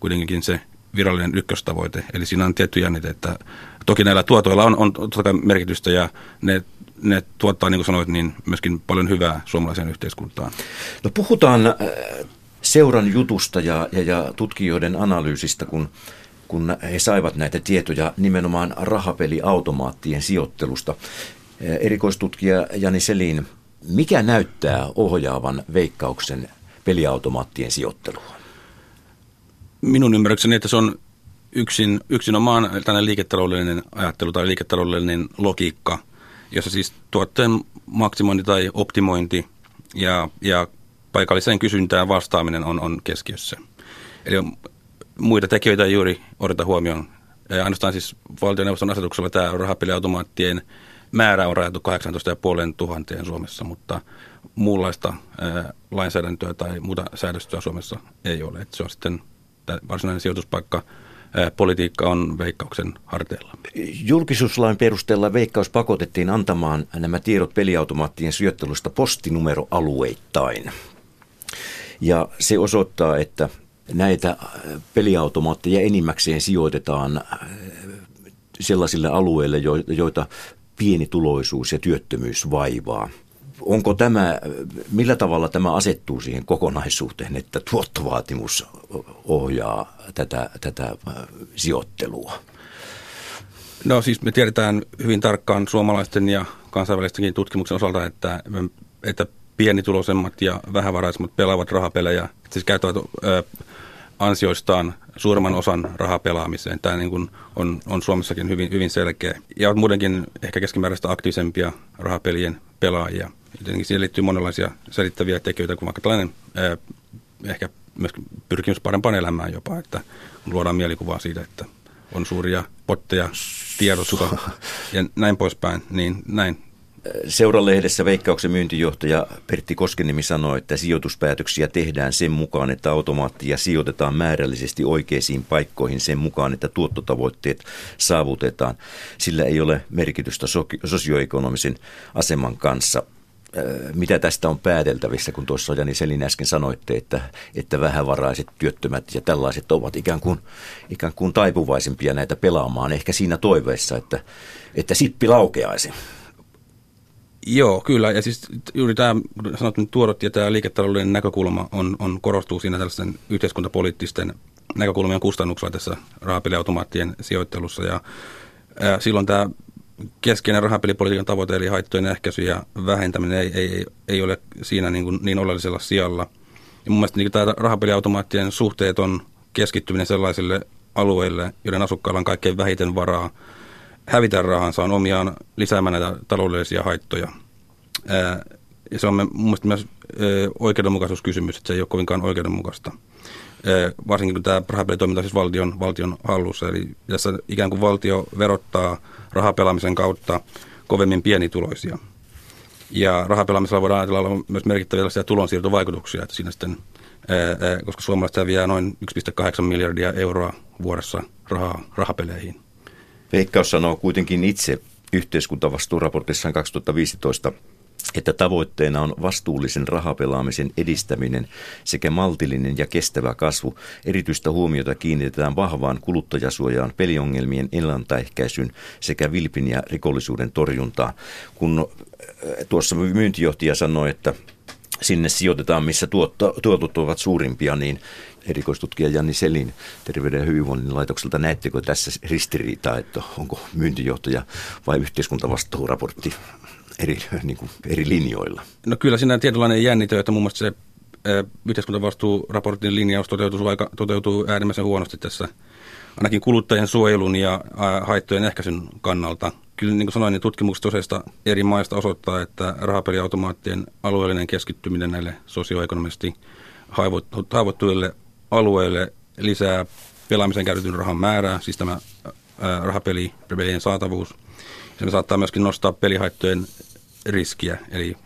kuitenkin se virallinen ykköstavoite. Eli siinä on tietty jännite, että toki näillä tuotoilla on, on totta kai merkitystä ja ne, ne tuottaa, niin kuin sanoit, niin myöskin paljon hyvää suomalaiseen yhteiskuntaan. No puhutaan äh, seuran jutusta ja, ja, ja tutkijoiden analyysistä, kun kun he saivat näitä tietoja nimenomaan rahapeliautomaattien sijoittelusta. Äh, erikoistutkija Jani Selin, mikä näyttää ohjaavan veikkauksen peliautomaattien sijoittelua? Minun ymmärrykseni, että se on yksin, yksinomaan tällainen liiketaloudellinen ajattelu tai liiketaloudellinen logiikka, jossa siis tuotteen maksimointi tai optimointi ja, ja paikalliseen kysyntään vastaaminen on, on keskiössä. Eli muita tekijöitä ei juuri odota huomioon. Ja ainoastaan siis valtioneuvoston asetuksella tämä rahapeliautomaattien määrä on rajattu 18,5 tuhanteen Suomessa, mutta muunlaista ää, lainsäädäntöä tai muuta säädöstöä Suomessa ei ole. Et se on sitten varsinainen sijoituspaikka politiikka on veikkauksen harteilla. Julkisuuslain perusteella veikkaus pakotettiin antamaan nämä tiedot peliautomaattien sijoittelusta postinumeroalueittain. Ja se osoittaa, että näitä peliautomaatteja enimmäkseen sijoitetaan sellaisille alueille, joita pienituloisuus ja työttömyys vaivaa. Onko tämä, millä tavalla tämä asettuu siihen kokonaisuuteen, että tuottovaatimus ohjaa tätä, tätä sijoittelua? No siis me tiedetään hyvin tarkkaan suomalaisten ja kansainvälistenkin tutkimuksen osalta, että, että pienituloisemmat ja vähävaraisemmat pelaavat rahapelejä, siis käyttävät ö, ansioistaan suurimman osan rahapelaamiseen. Tämä niin kuin on, on Suomessakin hyvin, hyvin selkeä. Ja muutenkin ehkä keskimääräistä aktiivisempia rahapelien pelaajia. Tietenkin siihen liittyy monenlaisia selittäviä tekijöitä, kuin vaikka tällainen ää, ehkä myös pyrkimys parempaan elämään jopa, että luodaan mielikuvaa siitä, että on suuria potteja tiedossa ja näin poispäin, niin näin Seuralehdessä Veikkauksen myyntijohtaja Pertti Koskenimi sanoi, että sijoituspäätöksiä tehdään sen mukaan, että automaattia sijoitetaan määrällisesti oikeisiin paikkoihin sen mukaan, että tuottotavoitteet saavutetaan. Sillä ei ole merkitystä sosioekonomisen aseman kanssa. Mitä tästä on pääteltävissä, kun tuossa Jani Selin äsken sanoitte, että, että vähävaraiset, työttömät ja tällaiset ovat ikään kuin, ikään kuin taipuvaisimpia näitä pelaamaan, ehkä siinä toiveessa, että, että sippi laukeaisi. Joo, kyllä. Ja siis juuri tämä, sanot nyt tuorot ja tämä liiketaloudellinen näkökulma on, on korostuu siinä tällaisten yhteiskuntapoliittisten näkökulmien kustannuksella tässä rahapeliautomaattien sijoittelussa. Ja ää, silloin tämä keskeinen rahapelipolitiikan tavoite, eli haittojen ehkäisy ja vähentäminen ei, ei, ei ole siinä niin, kuin, niin oleellisella sijalla. Ja mun mielestä niin tämä rahapeliautomaattien suhteet on keskittyminen sellaisille alueille, joiden asukkailla on kaikkein vähiten varaa – hävitä rahansa on omiaan lisäämään näitä taloudellisia haittoja. Ja se on mun mielestä myös oikeudenmukaisuuskysymys, että se ei ole kovinkaan oikeudenmukaista. Varsinkin kun tämä rahapelitoiminta on siis valtion, valtion hallussa. Eli tässä ikään kuin valtio verottaa rahapelaamisen kautta kovemmin pienituloisia. Ja rahapelaamisella voidaan ajatella olla myös merkittäviä tulonsiirtovaikutuksia, että siinä sitten, koska suomalaiset häviää noin 1,8 miljardia euroa vuodessa rahaa rahapeleihin. Veikkaus sanoo kuitenkin itse yhteiskuntavastuuraportissaan 2015, että tavoitteena on vastuullisen rahapelaamisen edistäminen sekä maltillinen ja kestävä kasvu. Erityistä huomiota kiinnitetään vahvaan kuluttajasuojaan, peliongelmien ennaltaehkäisyn sekä vilpin ja rikollisuuden torjuntaan. Kun äh, tuossa myyntijohtaja sanoi, että sinne sijoitetaan, missä tuotot ovat suurimpia, niin erikoistutkija Janni Selin Terveyden ja hyvinvoinnin laitokselta. Näettekö tässä ristiriitaa, että onko myyntijohtaja vai yhteiskuntavastuuraportti eri, niin kuin, eri linjoilla? No kyllä siinä tietynlainen jännite, että muun muassa se yhteiskuntavastuuraportin linjaus toteutuu, aika, toteutuu äärimmäisen huonosti tässä ainakin kuluttajien suojelun ja haittojen ehkäisyn kannalta. kyllä niin kuin sanoin, niin tutkimukset useista eri maista osoittaa, että rahapeliautomaattien alueellinen keskittyminen näille sosioekonomisesti haavoittuville alueille lisää pelaamisen käytetyn rahan määrää, siis tämä rahapelien saatavuus. Se saattaa myöskin nostaa pelihaittojen riskiä, eli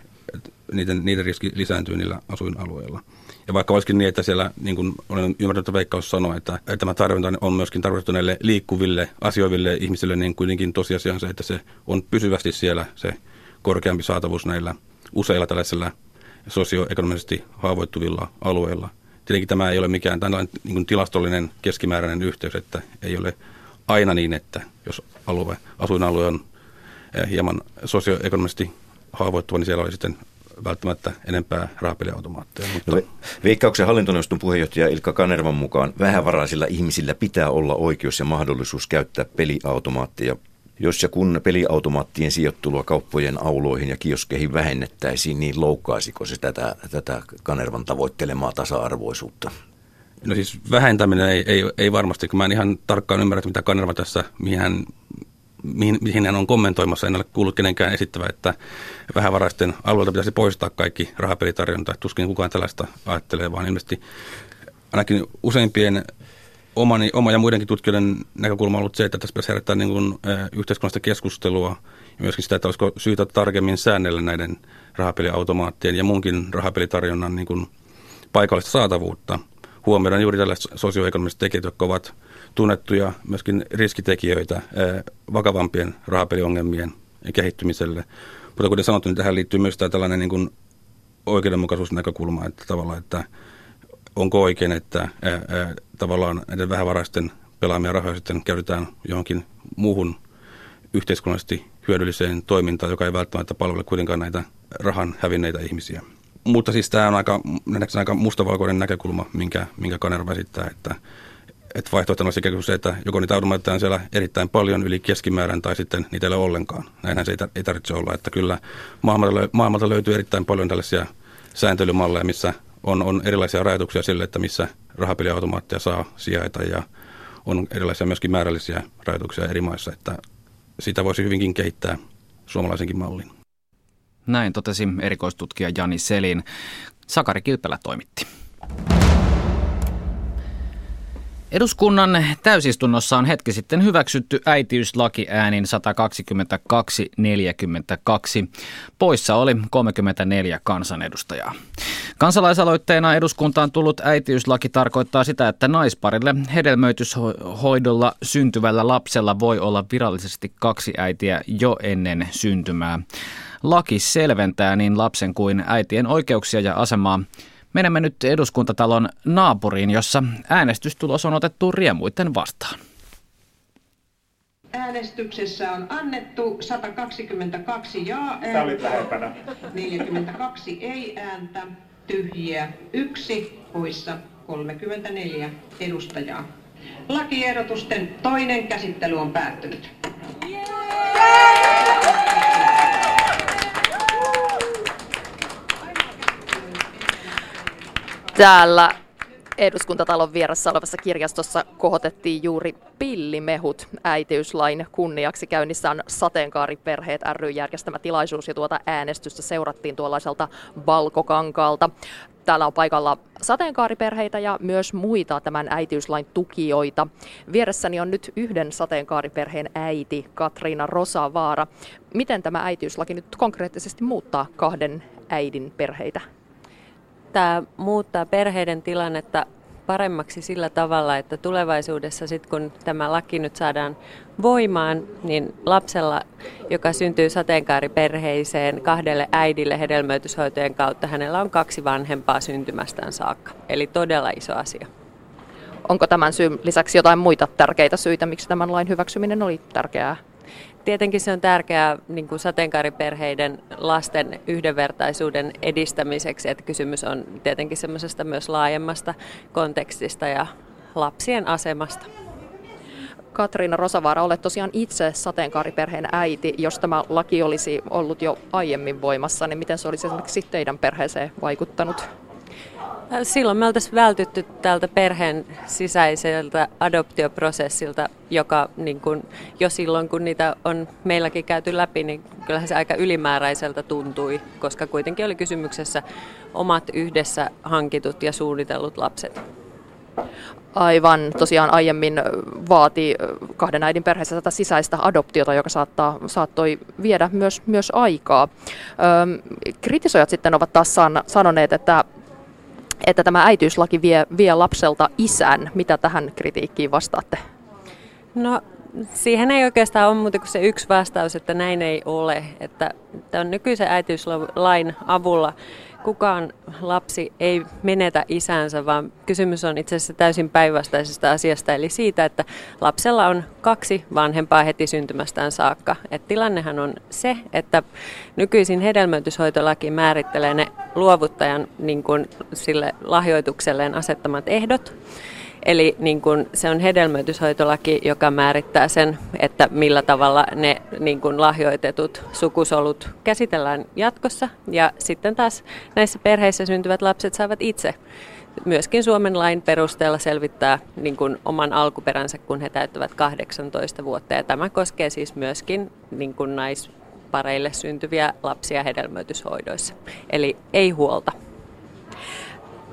niiden, niiden riski lisääntyy niillä asuinalueilla. Ja vaikka olisikin niin, että siellä, niin kuin olen ymmärtänyt, että Veikkaus sanoi, että, että tämä tarjonta on myöskin tarkoitettu näille liikkuville, asioiville ihmisille, niin kuitenkin tosiasia on se, että se on pysyvästi siellä se korkeampi saatavuus näillä useilla tällaisilla sosioekonomisesti haavoittuvilla alueilla. Tietenkin tämä ei ole mikään tällainen niin kuin tilastollinen keskimääräinen yhteys, että ei ole aina niin, että jos alue, asuinalue on eh, hieman sosioekonomisesti haavoittuva, niin siellä oli sitten välttämättä enempää rahapeliautomaatteja. Mutta... No, Veikkauksen hallintoneuvoston puheenjohtaja Ilkka Kanervan mukaan vähävaraisilla ihmisillä pitää olla oikeus ja mahdollisuus käyttää peliautomaatteja. Jos ja kun peliautomaattien sijoittelua kauppojen auloihin ja kioskeihin vähennettäisiin, niin loukkaisiko se tätä, tätä Kanervan tavoittelemaa tasa-arvoisuutta? No siis vähentäminen ei, ei, ei varmasti, kun mä en ihan tarkkaan ymmärrä, mitä Kanerva tässä, mihin hän mihin, mihin hän on kommentoimassa. En ole kuullut kenenkään esittävä, että vähävaraisten alueelta pitäisi poistaa kaikki rahapelitarjonta. Tuskin kukaan tällaista ajattelee, vaan ilmeisesti ainakin useimpien omani, oma ja muidenkin tutkijoiden näkökulma on ollut se, että tässä pitäisi herättää niin kuin, äh, yhteiskunnallista keskustelua ja myöskin sitä, että olisiko syytä tarkemmin säännellä näiden rahapeliautomaattien ja muunkin rahapelitarjonnan niin kuin, paikallista saatavuutta. Huomioidaan juuri tällaiset sosioekonomiset tekijät, jotka ovat tunnettuja myöskin riskitekijöitä eh, vakavampien rahapeliongelmien kehittymiselle. Mutta kuten sanottu, niin tähän liittyy myös tämä tällainen niin kuin oikeudenmukaisuusnäkökulma, että tavallaan, että onko oikein, että ää, ää, tavallaan näiden vähävaraisten pelaamia rahoja sitten käytetään johonkin muuhun yhteiskunnallisesti hyödylliseen toimintaan, joka ei välttämättä palvele kuitenkaan näitä rahan hävinneitä ihmisiä. Mutta siis tämä on aika, aika mustavalkoinen näkökulma, minkä, minkä Kanerva esittää, että että vaihtoehtona olisi ikään kuin se, että joko niitä automaatteja siellä erittäin paljon yli keskimäärän tai sitten niitä ei ole ollenkaan. Näinhän se ei tarvitse olla, että kyllä maailmalta löytyy erittäin paljon tällaisia sääntelymalleja, missä on, on erilaisia rajoituksia sille, että missä rahapeliautomaatteja saa sijaita ja on erilaisia myöskin määrällisiä rajoituksia eri maissa, että sitä voisi hyvinkin kehittää suomalaisenkin mallin. Näin totesi erikoistutkija Jani Selin. Sakari Kilpelä toimitti. Eduskunnan täysistunnossa on hetki sitten hyväksytty äitiyslaki äänin 122-42. Poissa oli 34 kansanedustajaa. Kansalaisaloitteena eduskuntaan tullut äitiyslaki tarkoittaa sitä, että naisparille hedelmöityshoidolla syntyvällä lapsella voi olla virallisesti kaksi äitiä jo ennen syntymää. Laki selventää niin lapsen kuin äitien oikeuksia ja asemaa Menemme nyt eduskuntatalon naapuriin, jossa äänestystulos on otettu riemuitten vastaan. Äänestyksessä on annettu 122 ja-ääntä, 42 ei-ääntä, tyhjiä yksi, poissa 34 edustajaa. Lakiehdotusten toinen käsittely on päättynyt. Täällä eduskuntatalon vieressä olevassa kirjastossa kohotettiin juuri pillimehut äitiyslain kunniaksi. Käynnissä on sateenkaariperheet ry järjestämä tilaisuus ja tuota äänestystä seurattiin tuollaiselta valkokankaalta. Täällä on paikalla sateenkaariperheitä ja myös muita tämän äitiyslain tukijoita. Vieressäni on nyt yhden sateenkaariperheen äiti, Katriina Rosavaara. Miten tämä äitiyslaki nyt konkreettisesti muuttaa kahden äidin perheitä? Tämä muuttaa perheiden tilannetta paremmaksi sillä tavalla, että tulevaisuudessa sitten kun tämä laki nyt saadaan voimaan, niin lapsella, joka syntyy sateenkaariperheiseen kahdelle äidille hedelmöityshoitojen kautta, hänellä on kaksi vanhempaa syntymästään saakka. Eli todella iso asia. Onko tämän syyn lisäksi jotain muita tärkeitä syitä, miksi tämän lain hyväksyminen oli tärkeää? Tietenkin se on tärkeää niin kuin sateenkaariperheiden lasten yhdenvertaisuuden edistämiseksi, että kysymys on tietenkin semmoisesta myös laajemmasta kontekstista ja lapsien asemasta. Katriina Rosavaara, olet tosiaan itse sateenkaariperheen äiti. Jos tämä laki olisi ollut jo aiemmin voimassa, niin miten se olisi esimerkiksi teidän perheeseen vaikuttanut? Silloin me oltaisiin vältytty tältä perheen sisäiseltä adoptioprosessilta, joka niin kun, jo silloin kun niitä on meilläkin käyty läpi, niin kyllähän se aika ylimääräiseltä tuntui, koska kuitenkin oli kysymyksessä omat yhdessä hankitut ja suunnitellut lapset. Aivan, tosiaan aiemmin vaati kahden äidin perheessä tätä sisäistä adoptiota, joka saattaa, saattoi viedä myös, myös aikaa. Kritisoijat sitten ovat taas sanoneet, että että tämä äitiyslaki vie, vie lapselta isän. Mitä tähän kritiikkiin vastaatte? No siihen ei oikeastaan ole muuta kuin se yksi vastaus, että näin ei ole. Että tämän nykyisen äitiyslain avulla kukaan lapsi ei menetä isänsä, vaan kysymys on itse asiassa täysin päinvastaisesta asiasta, eli siitä, että lapsella on kaksi vanhempaa heti syntymästään saakka. Et tilannehan on se, että nykyisin hedelmöityshoitolaki määrittelee ne luovuttajan niin kun, sille lahjoitukselleen asettamat ehdot, Eli niin kun se on hedelmöityshoitolaki, joka määrittää sen, että millä tavalla ne niin kun lahjoitetut sukusolut käsitellään jatkossa. Ja sitten taas näissä perheissä syntyvät lapset saavat itse myöskin Suomen lain perusteella selvittää niin kun oman alkuperänsä, kun he täyttävät 18 vuotta. Ja tämä koskee siis myöskin niin kun naispareille syntyviä lapsia hedelmöityshoidoissa. Eli ei huolta.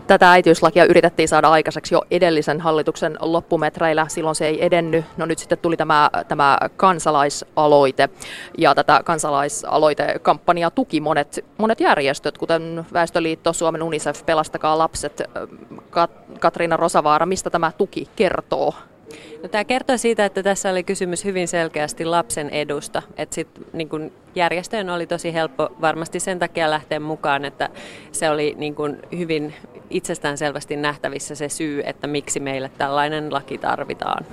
Tätä äitiyslakia yritettiin saada aikaiseksi jo edellisen hallituksen loppumetreillä, silloin se ei edennyt. No nyt sitten tuli tämä, tämä kansalaisaloite ja tätä kansalaisaloitekampanjaa tuki monet, monet järjestöt, kuten Väestöliitto, Suomen UNICEF, Pelastakaa lapset, Kat- Katriina Rosavaara. Mistä tämä tuki kertoo? No, tämä kertoo siitä, että tässä oli kysymys hyvin selkeästi lapsen edusta. Et sit, niin kun järjestöjen oli tosi helppo varmasti sen takia lähteä mukaan, että se oli niin kun hyvin itsestään selvästi nähtävissä se syy, että miksi meille tällainen laki tarvitaan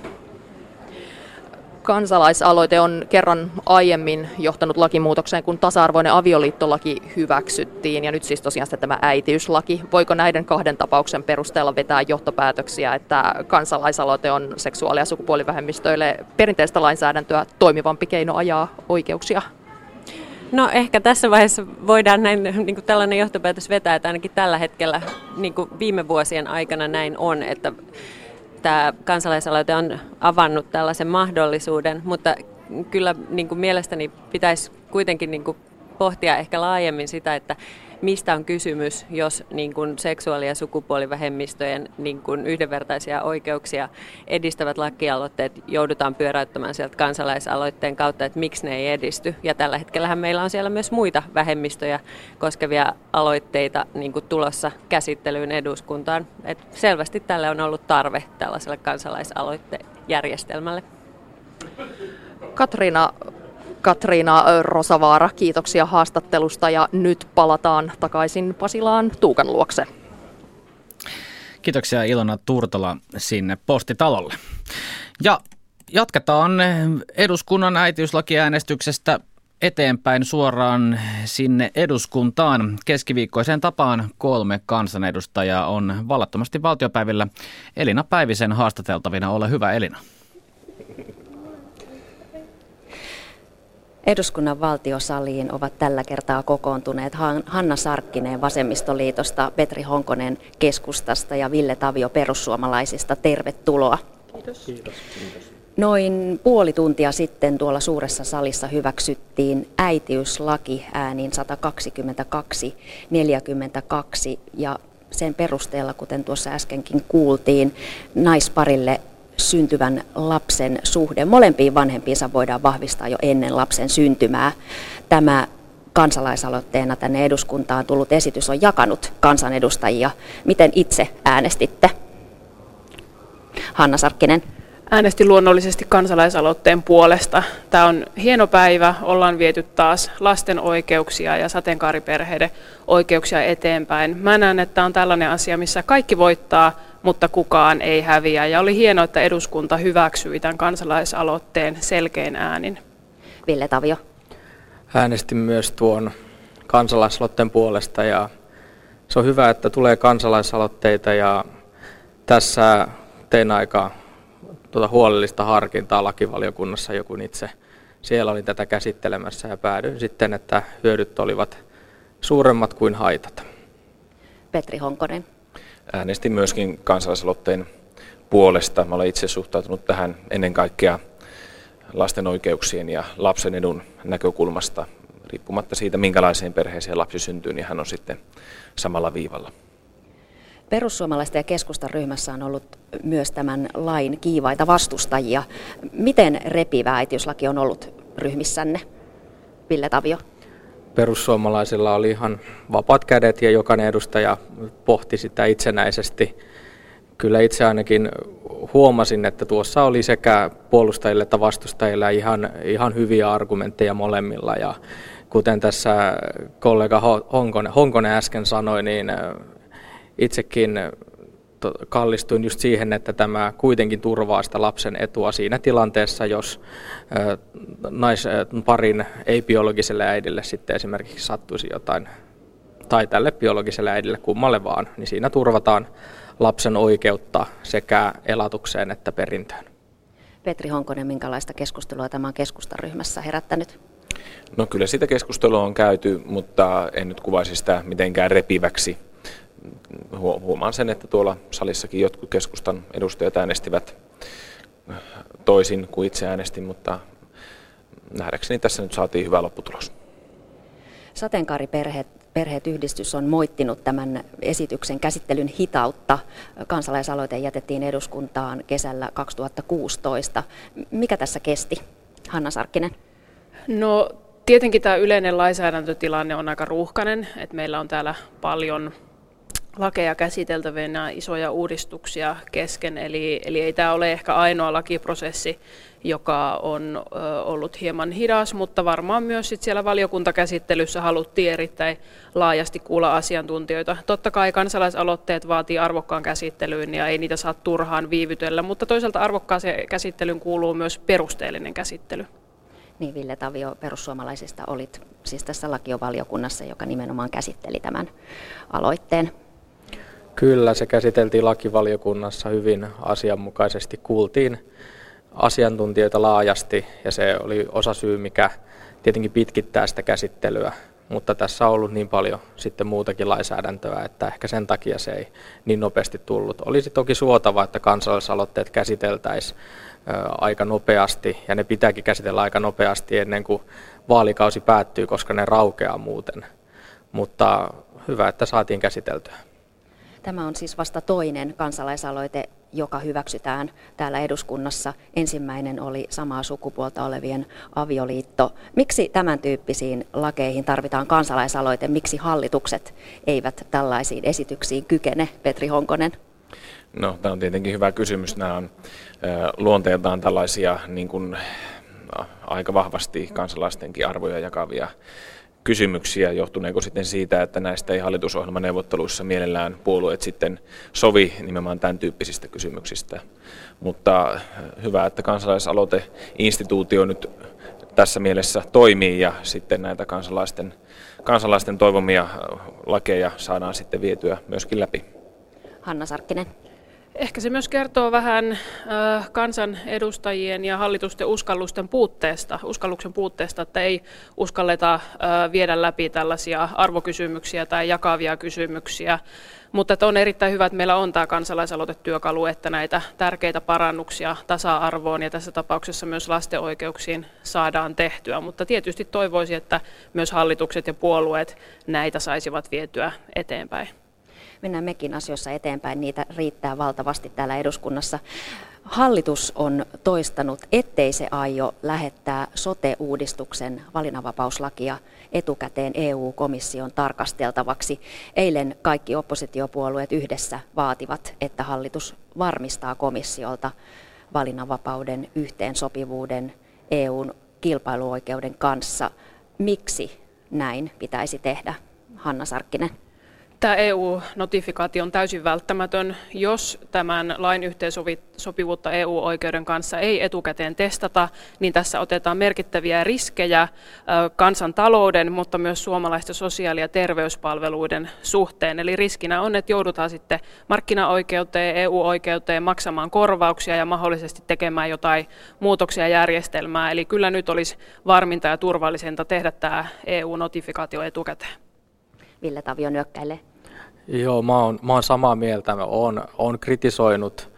kansalaisaloite on kerran aiemmin johtanut lakimuutokseen, kun tasa-arvoinen avioliittolaki hyväksyttiin. Ja nyt siis tosiaan tämä äitiyslaki. Voiko näiden kahden tapauksen perusteella vetää johtopäätöksiä, että kansalaisaloite on seksuaali- ja sukupuolivähemmistöille perinteistä lainsäädäntöä toimivampi keino ajaa oikeuksia? No ehkä tässä vaiheessa voidaan näin, niin kuin tällainen johtopäätös vetää, että ainakin tällä hetkellä niin kuin viime vuosien aikana näin on, että tämä kansalaisaloite on avannut tällaisen mahdollisuuden, mutta kyllä niin kuin mielestäni pitäisi kuitenkin niin kuin pohtia ehkä laajemmin sitä, että mistä on kysymys, jos niin kuin seksuaali- ja sukupuolivähemmistöjen niin kuin yhdenvertaisia oikeuksia edistävät lakialoitteet joudutaan pyöräyttämään sieltä kansalaisaloitteen kautta, että miksi ne ei edisty. Ja tällä hetkellä meillä on siellä myös muita vähemmistöjä koskevia aloitteita niin kuin tulossa käsittelyyn eduskuntaan. Et selvästi tälle on ollut tarve tällaiselle kansalaisaloitejärjestelmälle. Katriina, Katriina Rosavaara, kiitoksia haastattelusta ja nyt palataan takaisin Pasilaan Tuukan luokse. Kiitoksia Ilona Turtola sinne postitalolle. Ja jatketaan eduskunnan äitiyslakiäänestyksestä eteenpäin suoraan sinne eduskuntaan. Keskiviikkoiseen tapaan kolme kansanedustajaa on vallattomasti valtiopäivillä. Elina Päivisen haastateltavina. Ole hyvä Elina. Eduskunnan valtiosaliin ovat tällä kertaa kokoontuneet Hanna Sarkkinen Vasemmistoliitosta, Petri Honkonen keskustasta ja Ville Tavio perussuomalaisista. Tervetuloa. Kiitos. Kiitos. Kiitos. Noin puoli tuntia sitten tuolla suuressa salissa hyväksyttiin äitiyslaki äänin 122-42 ja sen perusteella, kuten tuossa äskenkin kuultiin, naisparille syntyvän lapsen suhde molempiin vanhempiinsa voidaan vahvistaa jo ennen lapsen syntymää. Tämä kansalaisaloitteena tänne eduskuntaan tullut esitys on jakanut kansanedustajia. Miten itse äänestitte? Hanna Sarkkinen. Äänestin luonnollisesti kansalaisaloitteen puolesta. Tämä on hieno päivä, ollaan viety taas lasten oikeuksia ja sateenkaariperheiden oikeuksia eteenpäin. Mä näen, että tämä on tällainen asia, missä kaikki voittaa, mutta kukaan ei häviä. Ja oli hienoa, että eduskunta hyväksyi tämän kansalaisaloitteen selkein äänin. Ville Tavio. Äänestin myös tuon kansalaisaloitteen puolesta ja se on hyvä, että tulee kansalaisaloitteita ja tässä tein aika tuota huolellista harkintaa lakivaliokunnassa, joku itse siellä oli tätä käsittelemässä ja päädyin sitten, että hyödyt olivat suuremmat kuin haitat. Petri Honkonen. Äänestin myöskin kansalaisaloitteen puolesta. Mä olen itse suhtautunut tähän ennen kaikkea lasten oikeuksien ja lapsen edun näkökulmasta. Riippumatta siitä, minkälaiseen perheeseen lapsi syntyy, niin hän on sitten samalla viivalla. Perussuomalaisten ja keskustan ryhmässä on ollut myös tämän lain kiivaita vastustajia. Miten repivä äitiyslaki on ollut ryhmissänne, Ville Tavio? Perussuomalaisilla oli ihan vapaat kädet ja jokainen edustaja pohti sitä itsenäisesti. Kyllä itse ainakin huomasin, että tuossa oli sekä puolustajille että vastustajille ihan, ihan hyviä argumentteja molemmilla. Ja kuten tässä kollega Honkonen, Honkonen äsken sanoi, niin itsekin kallistuin just siihen, että tämä kuitenkin turvaa sitä lapsen etua siinä tilanteessa, jos naisparin ei-biologiselle äidille sitten esimerkiksi sattuisi jotain, tai tälle biologiselle äidille kummalle vaan, niin siinä turvataan lapsen oikeutta sekä elatukseen että perintöön. Petri Honkonen, minkälaista keskustelua tämä on keskustaryhmässä herättänyt? No kyllä sitä keskustelua on käyty, mutta en nyt kuvaisi sitä mitenkään repiväksi huomaan sen, että tuolla salissakin jotkut keskustan edustajat äänestivät toisin kuin itse äänestin, mutta nähdäkseni tässä nyt saatiin hyvä lopputulos. Sateenkaariperheet Perheet yhdistys on moittinut tämän esityksen käsittelyn hitautta. Kansalaisaloite jätettiin eduskuntaan kesällä 2016. Mikä tässä kesti? Hanna Sarkkinen. No tietenkin tämä yleinen lainsäädäntötilanne on aika ruuhkainen, että meillä on täällä paljon lakeja käsiteltävinä isoja uudistuksia kesken, eli, eli ei tämä ole ehkä ainoa lakiprosessi, joka on ollut hieman hidas, mutta varmaan myös sit siellä valiokuntakäsittelyssä haluttiin erittäin laajasti kuulla asiantuntijoita. Totta kai kansalaisaloitteet vaatii arvokkaan käsittelyyn ja ei niitä saa turhaan viivytellä, mutta toisaalta arvokkaaseen käsittelyyn kuuluu myös perusteellinen käsittely. Niin Ville Tavio perussuomalaisista olit siis tässä lakiovaliokunnassa, joka nimenomaan käsitteli tämän aloitteen. Kyllä, se käsiteltiin lakivaliokunnassa hyvin asianmukaisesti. Kuultiin asiantuntijoita laajasti ja se oli osa syy, mikä tietenkin pitkittää sitä käsittelyä. Mutta tässä on ollut niin paljon sitten muutakin lainsäädäntöä, että ehkä sen takia se ei niin nopeasti tullut. Olisi toki suotava, että kansalaisaloitteet käsiteltäisiin aika nopeasti, ja ne pitääkin käsitellä aika nopeasti ennen kuin vaalikausi päättyy, koska ne raukeaa muuten. Mutta hyvä, että saatiin käsiteltyä. Tämä on siis vasta toinen kansalaisaloite, joka hyväksytään täällä eduskunnassa. Ensimmäinen oli samaa sukupuolta olevien avioliitto. Miksi tämän tyyppisiin lakeihin tarvitaan kansalaisaloite? Miksi hallitukset eivät tällaisiin esityksiin kykene, Petri Honkonen? No, tämä on tietenkin hyvä kysymys. Nämä on luonteeltaan tällaisia niin kuin, aika vahvasti kansalaistenkin arvoja jakavia kysymyksiä, johtuneeko sitten siitä, että näistä ei hallitusohjelmaneuvotteluissa mielellään puolueet sitten sovi nimenomaan tämän tyyppisistä kysymyksistä. Mutta äh, hyvä, että kansalaisaloiteinstituutio nyt tässä mielessä toimii ja sitten näitä kansalaisten, kansalaisten toivomia äh, lakeja saadaan sitten vietyä myöskin läpi. Hanna Sarkkinen. Ehkä se myös kertoo vähän äh, kansan edustajien ja hallitusten uskallusten puutteesta, uskalluksen puutteesta, että ei uskalleta äh, viedä läpi tällaisia arvokysymyksiä tai jakavia kysymyksiä. Mutta että on erittäin hyvä, että meillä on tämä kansalaisaloitetyökalu, että näitä tärkeitä parannuksia tasa-arvoon ja tässä tapauksessa myös lasten oikeuksiin saadaan tehtyä. Mutta tietysti toivoisin, että myös hallitukset ja puolueet näitä saisivat vietyä eteenpäin mennään mekin asioissa eteenpäin, niitä riittää valtavasti täällä eduskunnassa. Hallitus on toistanut, ettei se aio lähettää sote-uudistuksen valinnanvapauslakia etukäteen EU-komission tarkasteltavaksi. Eilen kaikki oppositiopuolueet yhdessä vaativat, että hallitus varmistaa komissiolta valinnanvapauden yhteensopivuuden EUn kilpailuoikeuden kanssa. Miksi näin pitäisi tehdä? Hanna Sarkkinen. Tämä EU-notifikaatio on täysin välttämätön, jos tämän lain yhteensopivuutta EU-oikeuden kanssa ei etukäteen testata, niin tässä otetaan merkittäviä riskejä kansantalouden, mutta myös suomalaisten sosiaali- ja terveyspalveluiden suhteen. Eli riskinä on, että joudutaan sitten markkinaoikeuteen, EU-oikeuteen maksamaan korvauksia ja mahdollisesti tekemään jotain muutoksia järjestelmään. Eli kyllä nyt olisi varminta ja turvallisinta tehdä tämä EU-notifikaatio etukäteen. Ville Tavio nyökkäilee. Joo, mä oon, mä oon samaa mieltä. Mä oon, oon kritisoinut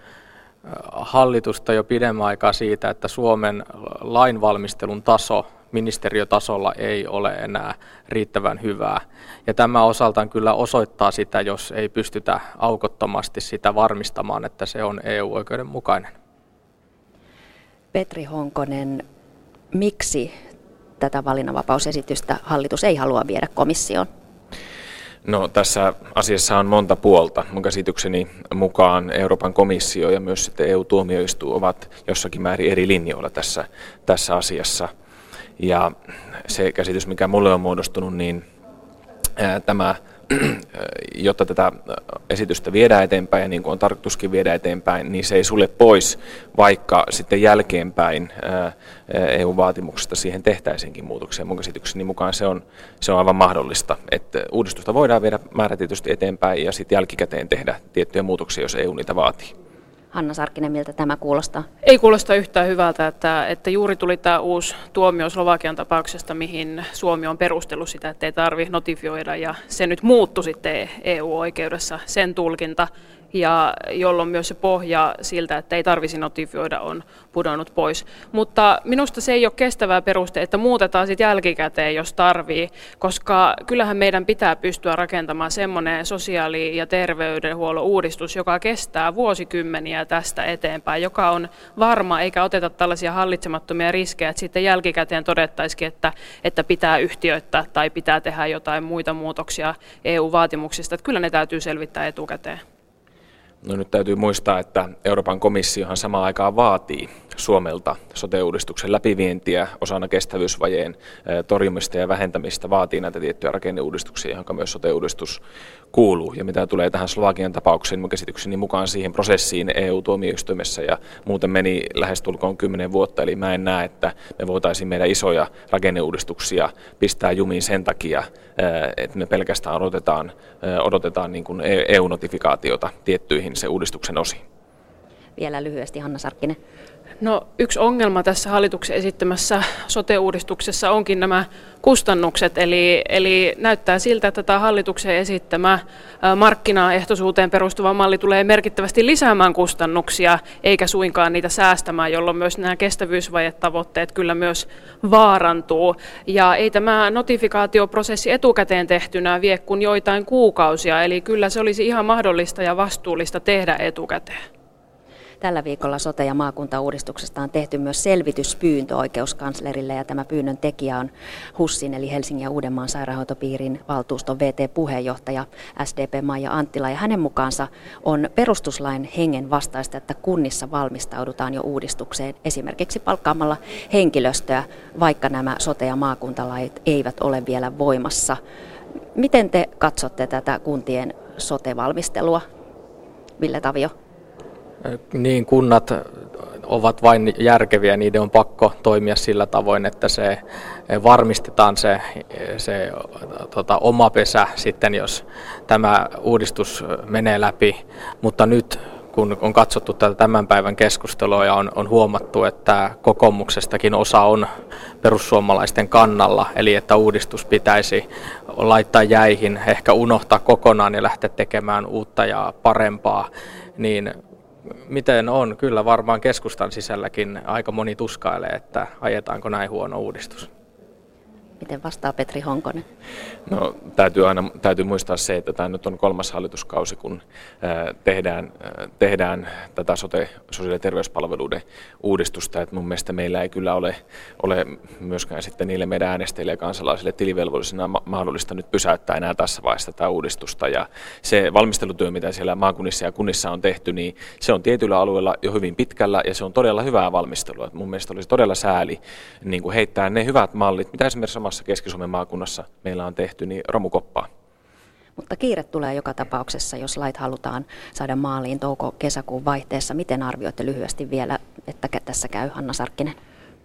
hallitusta jo pidemmän aikaa siitä, että Suomen lainvalmistelun taso ministeriötasolla ei ole enää riittävän hyvää. Ja tämä osaltaan kyllä osoittaa sitä, jos ei pystytä aukottomasti sitä varmistamaan, että se on EU-oikeuden mukainen. Petri Honkonen, miksi tätä valinnanvapausesitystä hallitus ei halua viedä komissioon? No tässä asiassa on monta puolta. Mun käsitykseni mukaan Euroopan komissio ja myös sitten EU-tuomioistuin ovat jossakin määrin eri linjoilla tässä, tässä asiassa. Ja se käsitys, mikä mulle on muodostunut, niin tämä jotta tätä esitystä viedään eteenpäin ja niin kuin on tarkoituskin viedä eteenpäin, niin se ei sulle pois, vaikka sitten jälkeenpäin EU-vaatimuksesta siihen tehtäisiinkin muutoksia. Mun käsitykseni mukaan se on, se on aivan mahdollista, että uudistusta voidaan viedä määrätietoisesti eteenpäin ja sitten jälkikäteen tehdä tiettyjä muutoksia, jos EU niitä vaatii. Hanna Sarkkinen, miltä tämä kuulostaa? Ei kuulosta yhtään hyvältä, että, että juuri tuli tämä uusi tuomio Slovakian tapauksesta, mihin Suomi on perustellut sitä, että ei tarvitse notifioida, ja se nyt muuttui sitten EU-oikeudessa, sen tulkinta, ja jolloin myös se pohja siltä, että ei tarvisi notifioida, on pudonnut pois. Mutta minusta se ei ole kestävää peruste, että muutetaan sitten jälkikäteen, jos tarvii, koska kyllähän meidän pitää pystyä rakentamaan semmoinen sosiaali- ja terveydenhuollon uudistus, joka kestää vuosikymmeniä tästä eteenpäin, joka on varma, eikä oteta tällaisia hallitsemattomia riskejä, että sitten jälkikäteen todettaisikin, että, että pitää yhtiöittää tai pitää tehdä jotain muita muutoksia EU-vaatimuksista. Että kyllä ne täytyy selvittää etukäteen. No nyt täytyy muistaa, että Euroopan komissiohan samaan aikaan vaatii Suomelta sote-uudistuksen läpivientiä osana kestävyysvajeen torjumista ja vähentämistä, vaatii näitä tiettyjä rakenneuudistuksia, johon myös sote-uudistus kuuluu. Ja mitä tulee tähän Slovakian tapaukseen, mun käsitykseni mukaan siihen prosessiin EU-tuomioistuimessa ja muuten meni lähestulkoon kymmenen vuotta, eli mä en näe, että me voitaisiin meidän isoja rakenneuudistuksia pistää jumiin sen takia, että me pelkästään odotetaan, odotetaan niin kuin EU-notifikaatiota tiettyihin se uudistuksen osiin. Vielä lyhyesti Hanna Sarkkinen. No, yksi ongelma tässä hallituksen esittämässä sote-uudistuksessa onkin nämä kustannukset, eli, eli näyttää siltä, että tämä hallituksen esittämä markkinaehtoisuuteen perustuva malli tulee merkittävästi lisäämään kustannuksia, eikä suinkaan niitä säästämään, jolloin myös nämä kestävyysvajetavoitteet kyllä myös vaarantuu. Ja ei tämä notifikaatioprosessi etukäteen tehtynä vie kuin joitain kuukausia, eli kyllä se olisi ihan mahdollista ja vastuullista tehdä etukäteen. Tällä viikolla sote- ja maakuntauudistuksesta on tehty myös selvityspyyntö oikeuskanslerille ja tämä pyynnön tekijä on HUSSin eli Helsingin ja Uudenmaan sairaanhoitopiirin valtuuston VT-puheenjohtaja SDP Maija Anttila ja hänen mukaansa on perustuslain hengen vastaista, että kunnissa valmistaudutaan jo uudistukseen esimerkiksi palkkaamalla henkilöstöä, vaikka nämä sote- ja maakuntalait eivät ole vielä voimassa. Miten te katsotte tätä kuntien sote-valmistelua? Ville Tavio. Niin, kunnat ovat vain järkeviä, niiden on pakko toimia sillä tavoin, että se varmistetaan se, se tota, oma pesä sitten, jos tämä uudistus menee läpi. Mutta nyt kun on katsottu tätä tämän päivän keskustelua ja on, on huomattu, että kokoomuksestakin osa on perussuomalaisten kannalla, eli että uudistus pitäisi laittaa jäihin, ehkä unohtaa kokonaan ja lähteä tekemään uutta ja parempaa, niin miten on, kyllä varmaan keskustan sisälläkin aika moni tuskailee, että ajetaanko näin huono uudistus. Miten vastaa Petri Honkonen? No, täytyy aina täytyy muistaa se, että tämä nyt on kolmas hallituskausi, kun tehdään, tehdään tätä sote, sosiaali- ja terveyspalveluiden uudistusta. Et mun mielestä meillä ei kyllä ole, ole myöskään sitten niille meidän äänestäjille ja kansalaisille tilivelvollisena mahdollista nyt pysäyttää enää tässä vaiheessa tätä uudistusta. Ja se valmistelutyö, mitä siellä maakunnissa ja kunnissa on tehty, niin se on tietyillä alueilla jo hyvin pitkällä ja se on todella hyvää valmistelua. Et mun mielestä olisi todella sääli niin kuin heittää ne hyvät mallit, mitä esimerkiksi omassa Keski-Suomen maakunnassa meillä on tehty, niin romukoppaa. Mutta kiire tulee joka tapauksessa, jos lait halutaan saada maaliin touko-kesäkuun vaihteessa. Miten arvioitte lyhyesti vielä, että tässä käy Hanna Sarkkinen?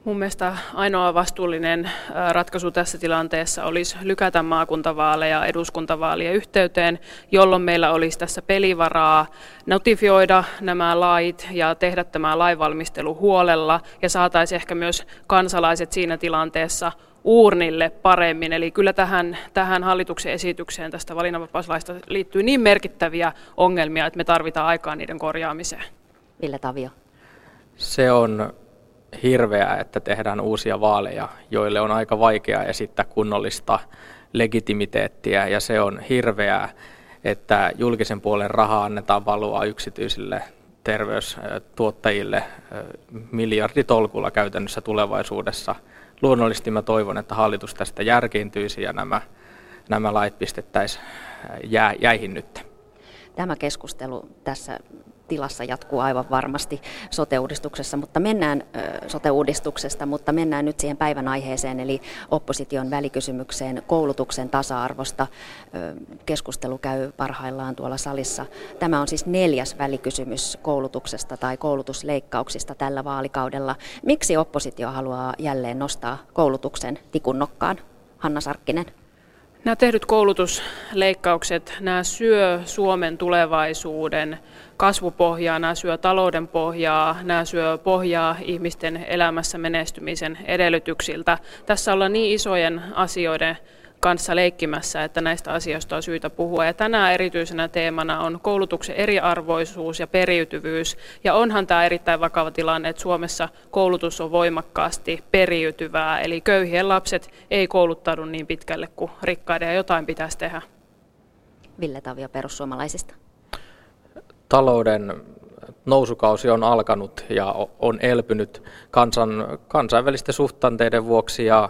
Mun mielestä ainoa vastuullinen ratkaisu tässä tilanteessa olisi lykätä maakuntavaaleja eduskuntavaalien yhteyteen, jolloin meillä olisi tässä pelivaraa notifioida nämä lait ja tehdä tämä lainvalmistelu huolella ja saataisiin ehkä myös kansalaiset siinä tilanteessa uurnille paremmin. Eli kyllä tähän, tähän hallituksen esitykseen tästä valinnanvapauslaista liittyy niin merkittäviä ongelmia, että me tarvitaan aikaa niiden korjaamiseen. Ville Tavio. Se on hirveää, että tehdään uusia vaaleja, joille on aika vaikea esittää kunnollista legitimiteettiä ja se on hirveää, että julkisen puolen rahaa annetaan valua yksityisille terveystuottajille miljarditolkulla käytännössä tulevaisuudessa. Luonnollisesti mä toivon, että hallitus tästä järkiintyisi ja nämä, nämä lait pistettäisiin jää, jäihin nyt. Tämä keskustelu tässä tilassa jatkuu aivan varmasti sote-uudistuksessa, mutta mennään sote-uudistuksesta, mutta mennään nyt siihen päivän aiheeseen, eli opposition välikysymykseen koulutuksen tasa-arvosta. Keskustelu käy parhaillaan tuolla salissa. Tämä on siis neljäs välikysymys koulutuksesta tai koulutusleikkauksista tällä vaalikaudella. Miksi oppositio haluaa jälleen nostaa koulutuksen tikunnokkaan? Hanna Sarkkinen. Nämä tehdyt koulutusleikkaukset, nämä syö Suomen tulevaisuuden kasvupohjaa, nämä syö talouden pohjaa, nämä syö pohjaa ihmisten elämässä menestymisen edellytyksiltä. Tässä ollaan niin isojen asioiden kanssa leikkimässä, että näistä asioista on syytä puhua. Ja tänään erityisenä teemana on koulutuksen eriarvoisuus ja periytyvyys. Ja onhan tämä erittäin vakava tilanne, että Suomessa koulutus on voimakkaasti periytyvää, eli köyhien lapset ei kouluttaudu niin pitkälle kuin rikkaiden, ja jotain pitäisi tehdä. Ville Tavio perussuomalaisista. Talouden nousukausi on alkanut ja on elpynyt kansan, kansainvälisten suhtanteiden vuoksi ja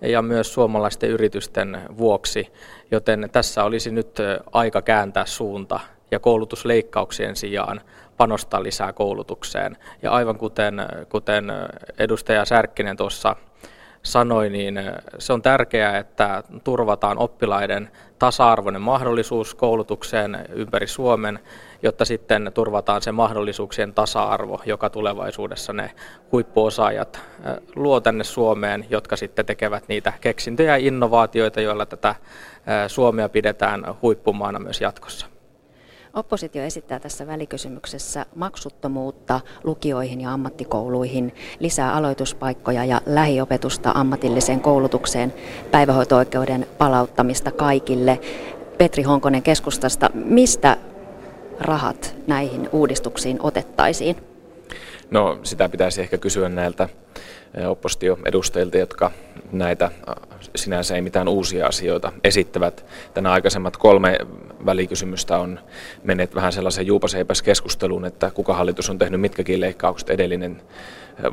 ja myös suomalaisten yritysten vuoksi, joten tässä olisi nyt aika kääntää suunta ja koulutusleikkauksien sijaan panostaa lisää koulutukseen. Ja aivan kuten, kuten edustaja Särkkinen tuossa sanoi, niin se on tärkeää, että turvataan oppilaiden tasa-arvoinen mahdollisuus koulutukseen ympäri Suomen, jotta sitten turvataan se mahdollisuuksien tasa-arvo, joka tulevaisuudessa ne huippuosaajat luo tänne Suomeen, jotka sitten tekevät niitä keksintöjä ja innovaatioita, joilla tätä Suomea pidetään huippumaana myös jatkossa. Oppositio esittää tässä välikysymyksessä maksuttomuutta lukioihin ja ammattikouluihin, lisää aloituspaikkoja ja lähiopetusta ammatilliseen koulutukseen, päivähoito-oikeuden palauttamista kaikille. Petri Honkonen keskustasta, mistä rahat näihin uudistuksiin otettaisiin? No sitä pitäisi ehkä kysyä näiltä oppositioedustajilta, jotka näitä sinänsä ei mitään uusia asioita esittävät. Tänä aikaisemmat kolme välikysymystä on menneet vähän sellaisen juupaseipäs keskusteluun, että kuka hallitus on tehnyt mitkäkin leikkaukset, edellinen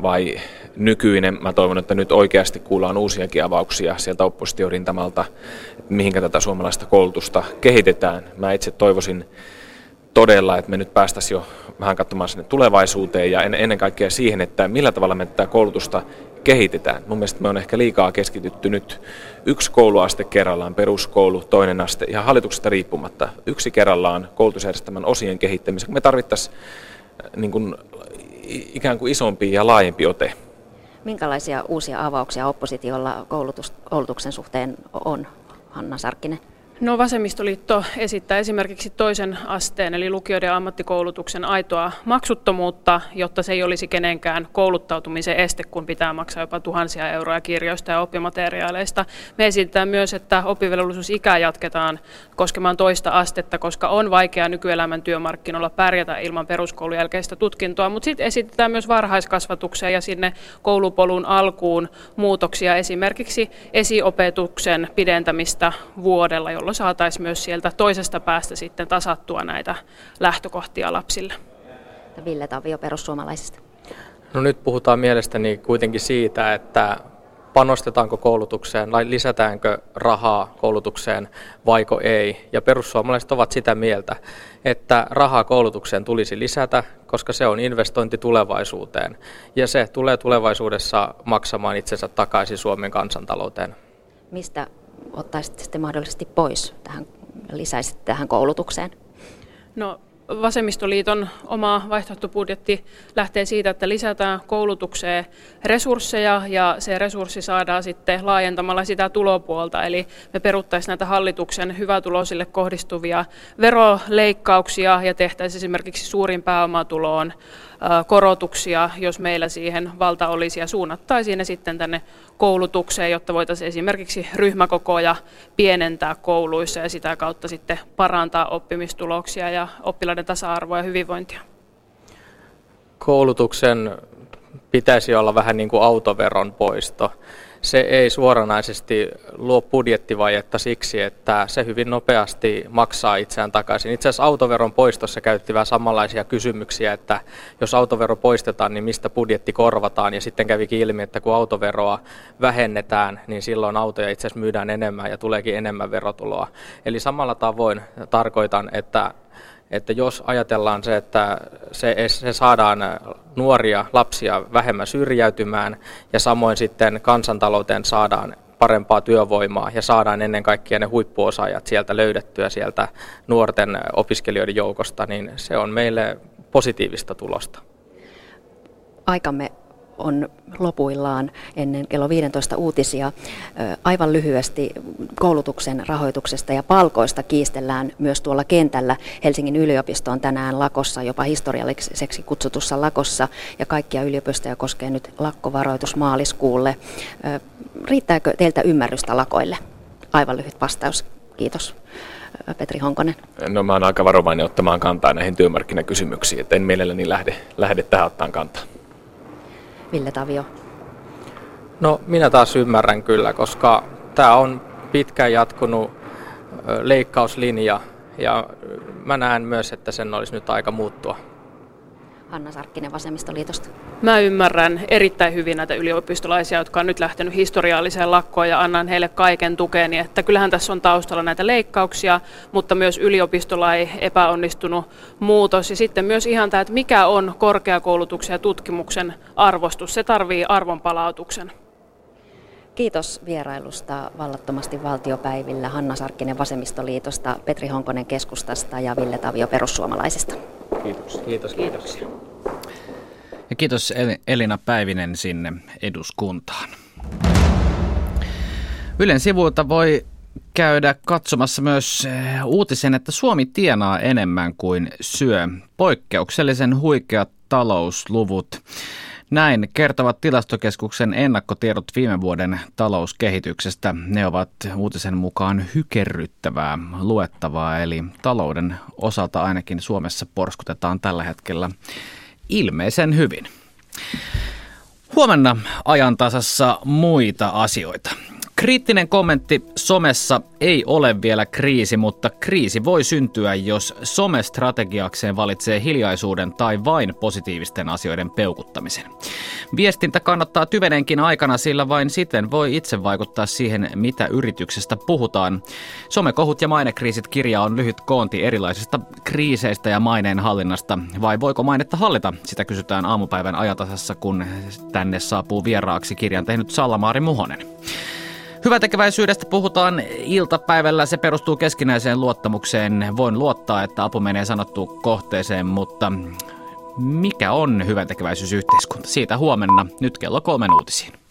vai nykyinen. Mä toivon, että nyt oikeasti kuullaan uusiakin avauksia sieltä oppositiorintamalta, mihinkä tätä suomalaista koulutusta kehitetään. Mä itse toivoisin todella, että me nyt päästäisiin jo vähän katsomaan sinne tulevaisuuteen ja ennen kaikkea siihen, että millä tavalla me tätä koulutusta kehitetään. Mun mielestä me on ehkä liikaa keskitytty nyt yksi kouluaste kerrallaan, peruskoulu, toinen aste, ihan hallituksesta riippumatta, yksi kerrallaan koulutusjärjestelmän osien kehittämiseen. Me tarvittaisiin äh, niin kuin, ikään kuin isompi ja laajempi ote. Minkälaisia uusia avauksia oppositiolla koulutuksen suhteen on, Hanna Sarkkinen? No vasemmistoliitto esittää esimerkiksi toisen asteen eli lukioiden ja ammattikoulutuksen aitoa maksuttomuutta, jotta se ei olisi kenenkään kouluttautumisen este, kun pitää maksaa jopa tuhansia euroja kirjoista ja oppimateriaaleista. Me esitetään myös, että oppivelvollisuusikää jatketaan koskemaan toista astetta, koska on vaikea nykyelämän työmarkkinoilla pärjätä ilman peruskoulun jälkeistä tutkintoa, mutta sitten esitetään myös varhaiskasvatukseen ja sinne koulupolun alkuun muutoksia, esimerkiksi esiopetuksen pidentämistä vuodella, jolloin saataisiin myös sieltä toisesta päästä sitten tasattua näitä lähtökohtia lapsille. Ville Tavio perussuomalaisista. No nyt puhutaan mielestäni kuitenkin siitä, että panostetaanko koulutukseen, lisätäänkö rahaa koulutukseen vaiko ei. Ja perussuomalaiset ovat sitä mieltä, että rahaa koulutukseen tulisi lisätä, koska se on investointi tulevaisuuteen. Ja se tulee tulevaisuudessa maksamaan itsensä takaisin Suomen kansantalouteen. Mistä ottaisitte sitten mahdollisesti pois tähän, lisäisitte tähän koulutukseen? No Vasemmistoliiton oma vaihtoehtobudjetti lähtee siitä, että lisätään koulutukseen resursseja ja se resurssi saadaan sitten laajentamalla sitä tulopuolta. Eli me peruttaisiin näitä hallituksen hyvätuloisille kohdistuvia veroleikkauksia ja tehtäisiin esimerkiksi suurin pääomatuloon korotuksia, jos meillä siihen valta olisi ja suunnattaisiin ne sitten tänne koulutukseen, jotta voitaisiin esimerkiksi ryhmäkokoja pienentää kouluissa ja sitä kautta sitten parantaa oppimistuloksia ja oppilaiden tasa-arvoa ja hyvinvointia. Koulutuksen pitäisi olla vähän niin kuin autoveron poisto se ei suoranaisesti luo budjettivajetta siksi, että se hyvin nopeasti maksaa itseään takaisin. Itse asiassa autoveron poistossa käytti vähän samanlaisia kysymyksiä, että jos autovero poistetaan, niin mistä budjetti korvataan. Ja sitten kävikin ilmi, että kun autoveroa vähennetään, niin silloin autoja itse asiassa myydään enemmän ja tuleekin enemmän verotuloa. Eli samalla tavoin tarkoitan, että että jos ajatellaan se, että se, se saadaan nuoria lapsia vähemmän syrjäytymään ja samoin sitten kansantalouteen saadaan parempaa työvoimaa ja saadaan ennen kaikkea ne huippuosaajat sieltä löydettyä sieltä nuorten opiskelijoiden joukosta, niin se on meille positiivista tulosta. Aikamme on lopuillaan ennen kello 15 uutisia. Aivan lyhyesti koulutuksen rahoituksesta ja palkoista kiistellään myös tuolla kentällä. Helsingin yliopisto on tänään lakossa, jopa historialliseksi kutsutussa lakossa, ja kaikkia yliopistoja koskee nyt lakkovaroitus maaliskuulle. Riittääkö teiltä ymmärrystä lakoille? Aivan lyhyt vastaus. Kiitos. Petri Honkonen? No mä oon aika varovainen ottamaan kantaa näihin työmarkkinakysymyksiin, että en mielelläni lähde, lähde tähän ottaan kantaa. Ville Tavio? No minä taas ymmärrän kyllä, koska tämä on pitkään jatkunut leikkauslinja ja mä näen myös, että sen olisi nyt aika muuttua. Hanna Sarkkinen Vasemmistoliitosta. Mä ymmärrän erittäin hyvin näitä yliopistolaisia, jotka on nyt lähtenyt historialliseen lakkoon ja annan heille kaiken tukeni. Että kyllähän tässä on taustalla näitä leikkauksia, mutta myös yliopistolai epäonnistunut muutos. Ja sitten myös ihan tämä, että mikä on korkeakoulutuksen ja tutkimuksen arvostus. Se tarvii arvonpalautuksen. Kiitos vierailusta vallattomasti valtiopäivillä Hanna Sarkkinen Vasemmistoliitosta, Petri Honkonen keskustasta ja Ville Tavio perussuomalaisista. Kiitos. Kiitos. Kiitoksia. Ja kiitos Elina Päivinen sinne eduskuntaan. Ylen sivuilta voi käydä katsomassa myös eh, uutisen, että Suomi tienaa enemmän kuin syö. Poikkeuksellisen huikeat talousluvut. Näin kertovat tilastokeskuksen ennakkotiedot viime vuoden talouskehityksestä. Ne ovat uutisen mukaan hykerryttävää luettavaa, eli talouden osalta ainakin Suomessa porskutetaan tällä hetkellä ilmeisen hyvin. Huomenna ajantasassa muita asioita. Kriittinen kommentti somessa ei ole vielä kriisi, mutta kriisi voi syntyä, jos some-strategiakseen valitsee hiljaisuuden tai vain positiivisten asioiden peukuttamisen. Viestintä kannattaa tyvenenkin aikana, sillä vain siten voi itse vaikuttaa siihen, mitä yrityksestä puhutaan. Somekohut ja mainekriisit kirja on lyhyt koonti erilaisista kriiseistä ja maineen hallinnasta. Vai voiko mainetta hallita? Sitä kysytään aamupäivän ajatasassa, kun tänne saapuu vieraaksi kirjan tehnyt Sallamaari Muhonen. Hyväntekeväisyydestä puhutaan iltapäivällä. Se perustuu keskinäiseen luottamukseen. Voin luottaa, että apu menee sanottu kohteeseen, mutta mikä on hyväntekeväisyysyhteiskunta? Siitä huomenna, nyt kello kolmen uutisiin.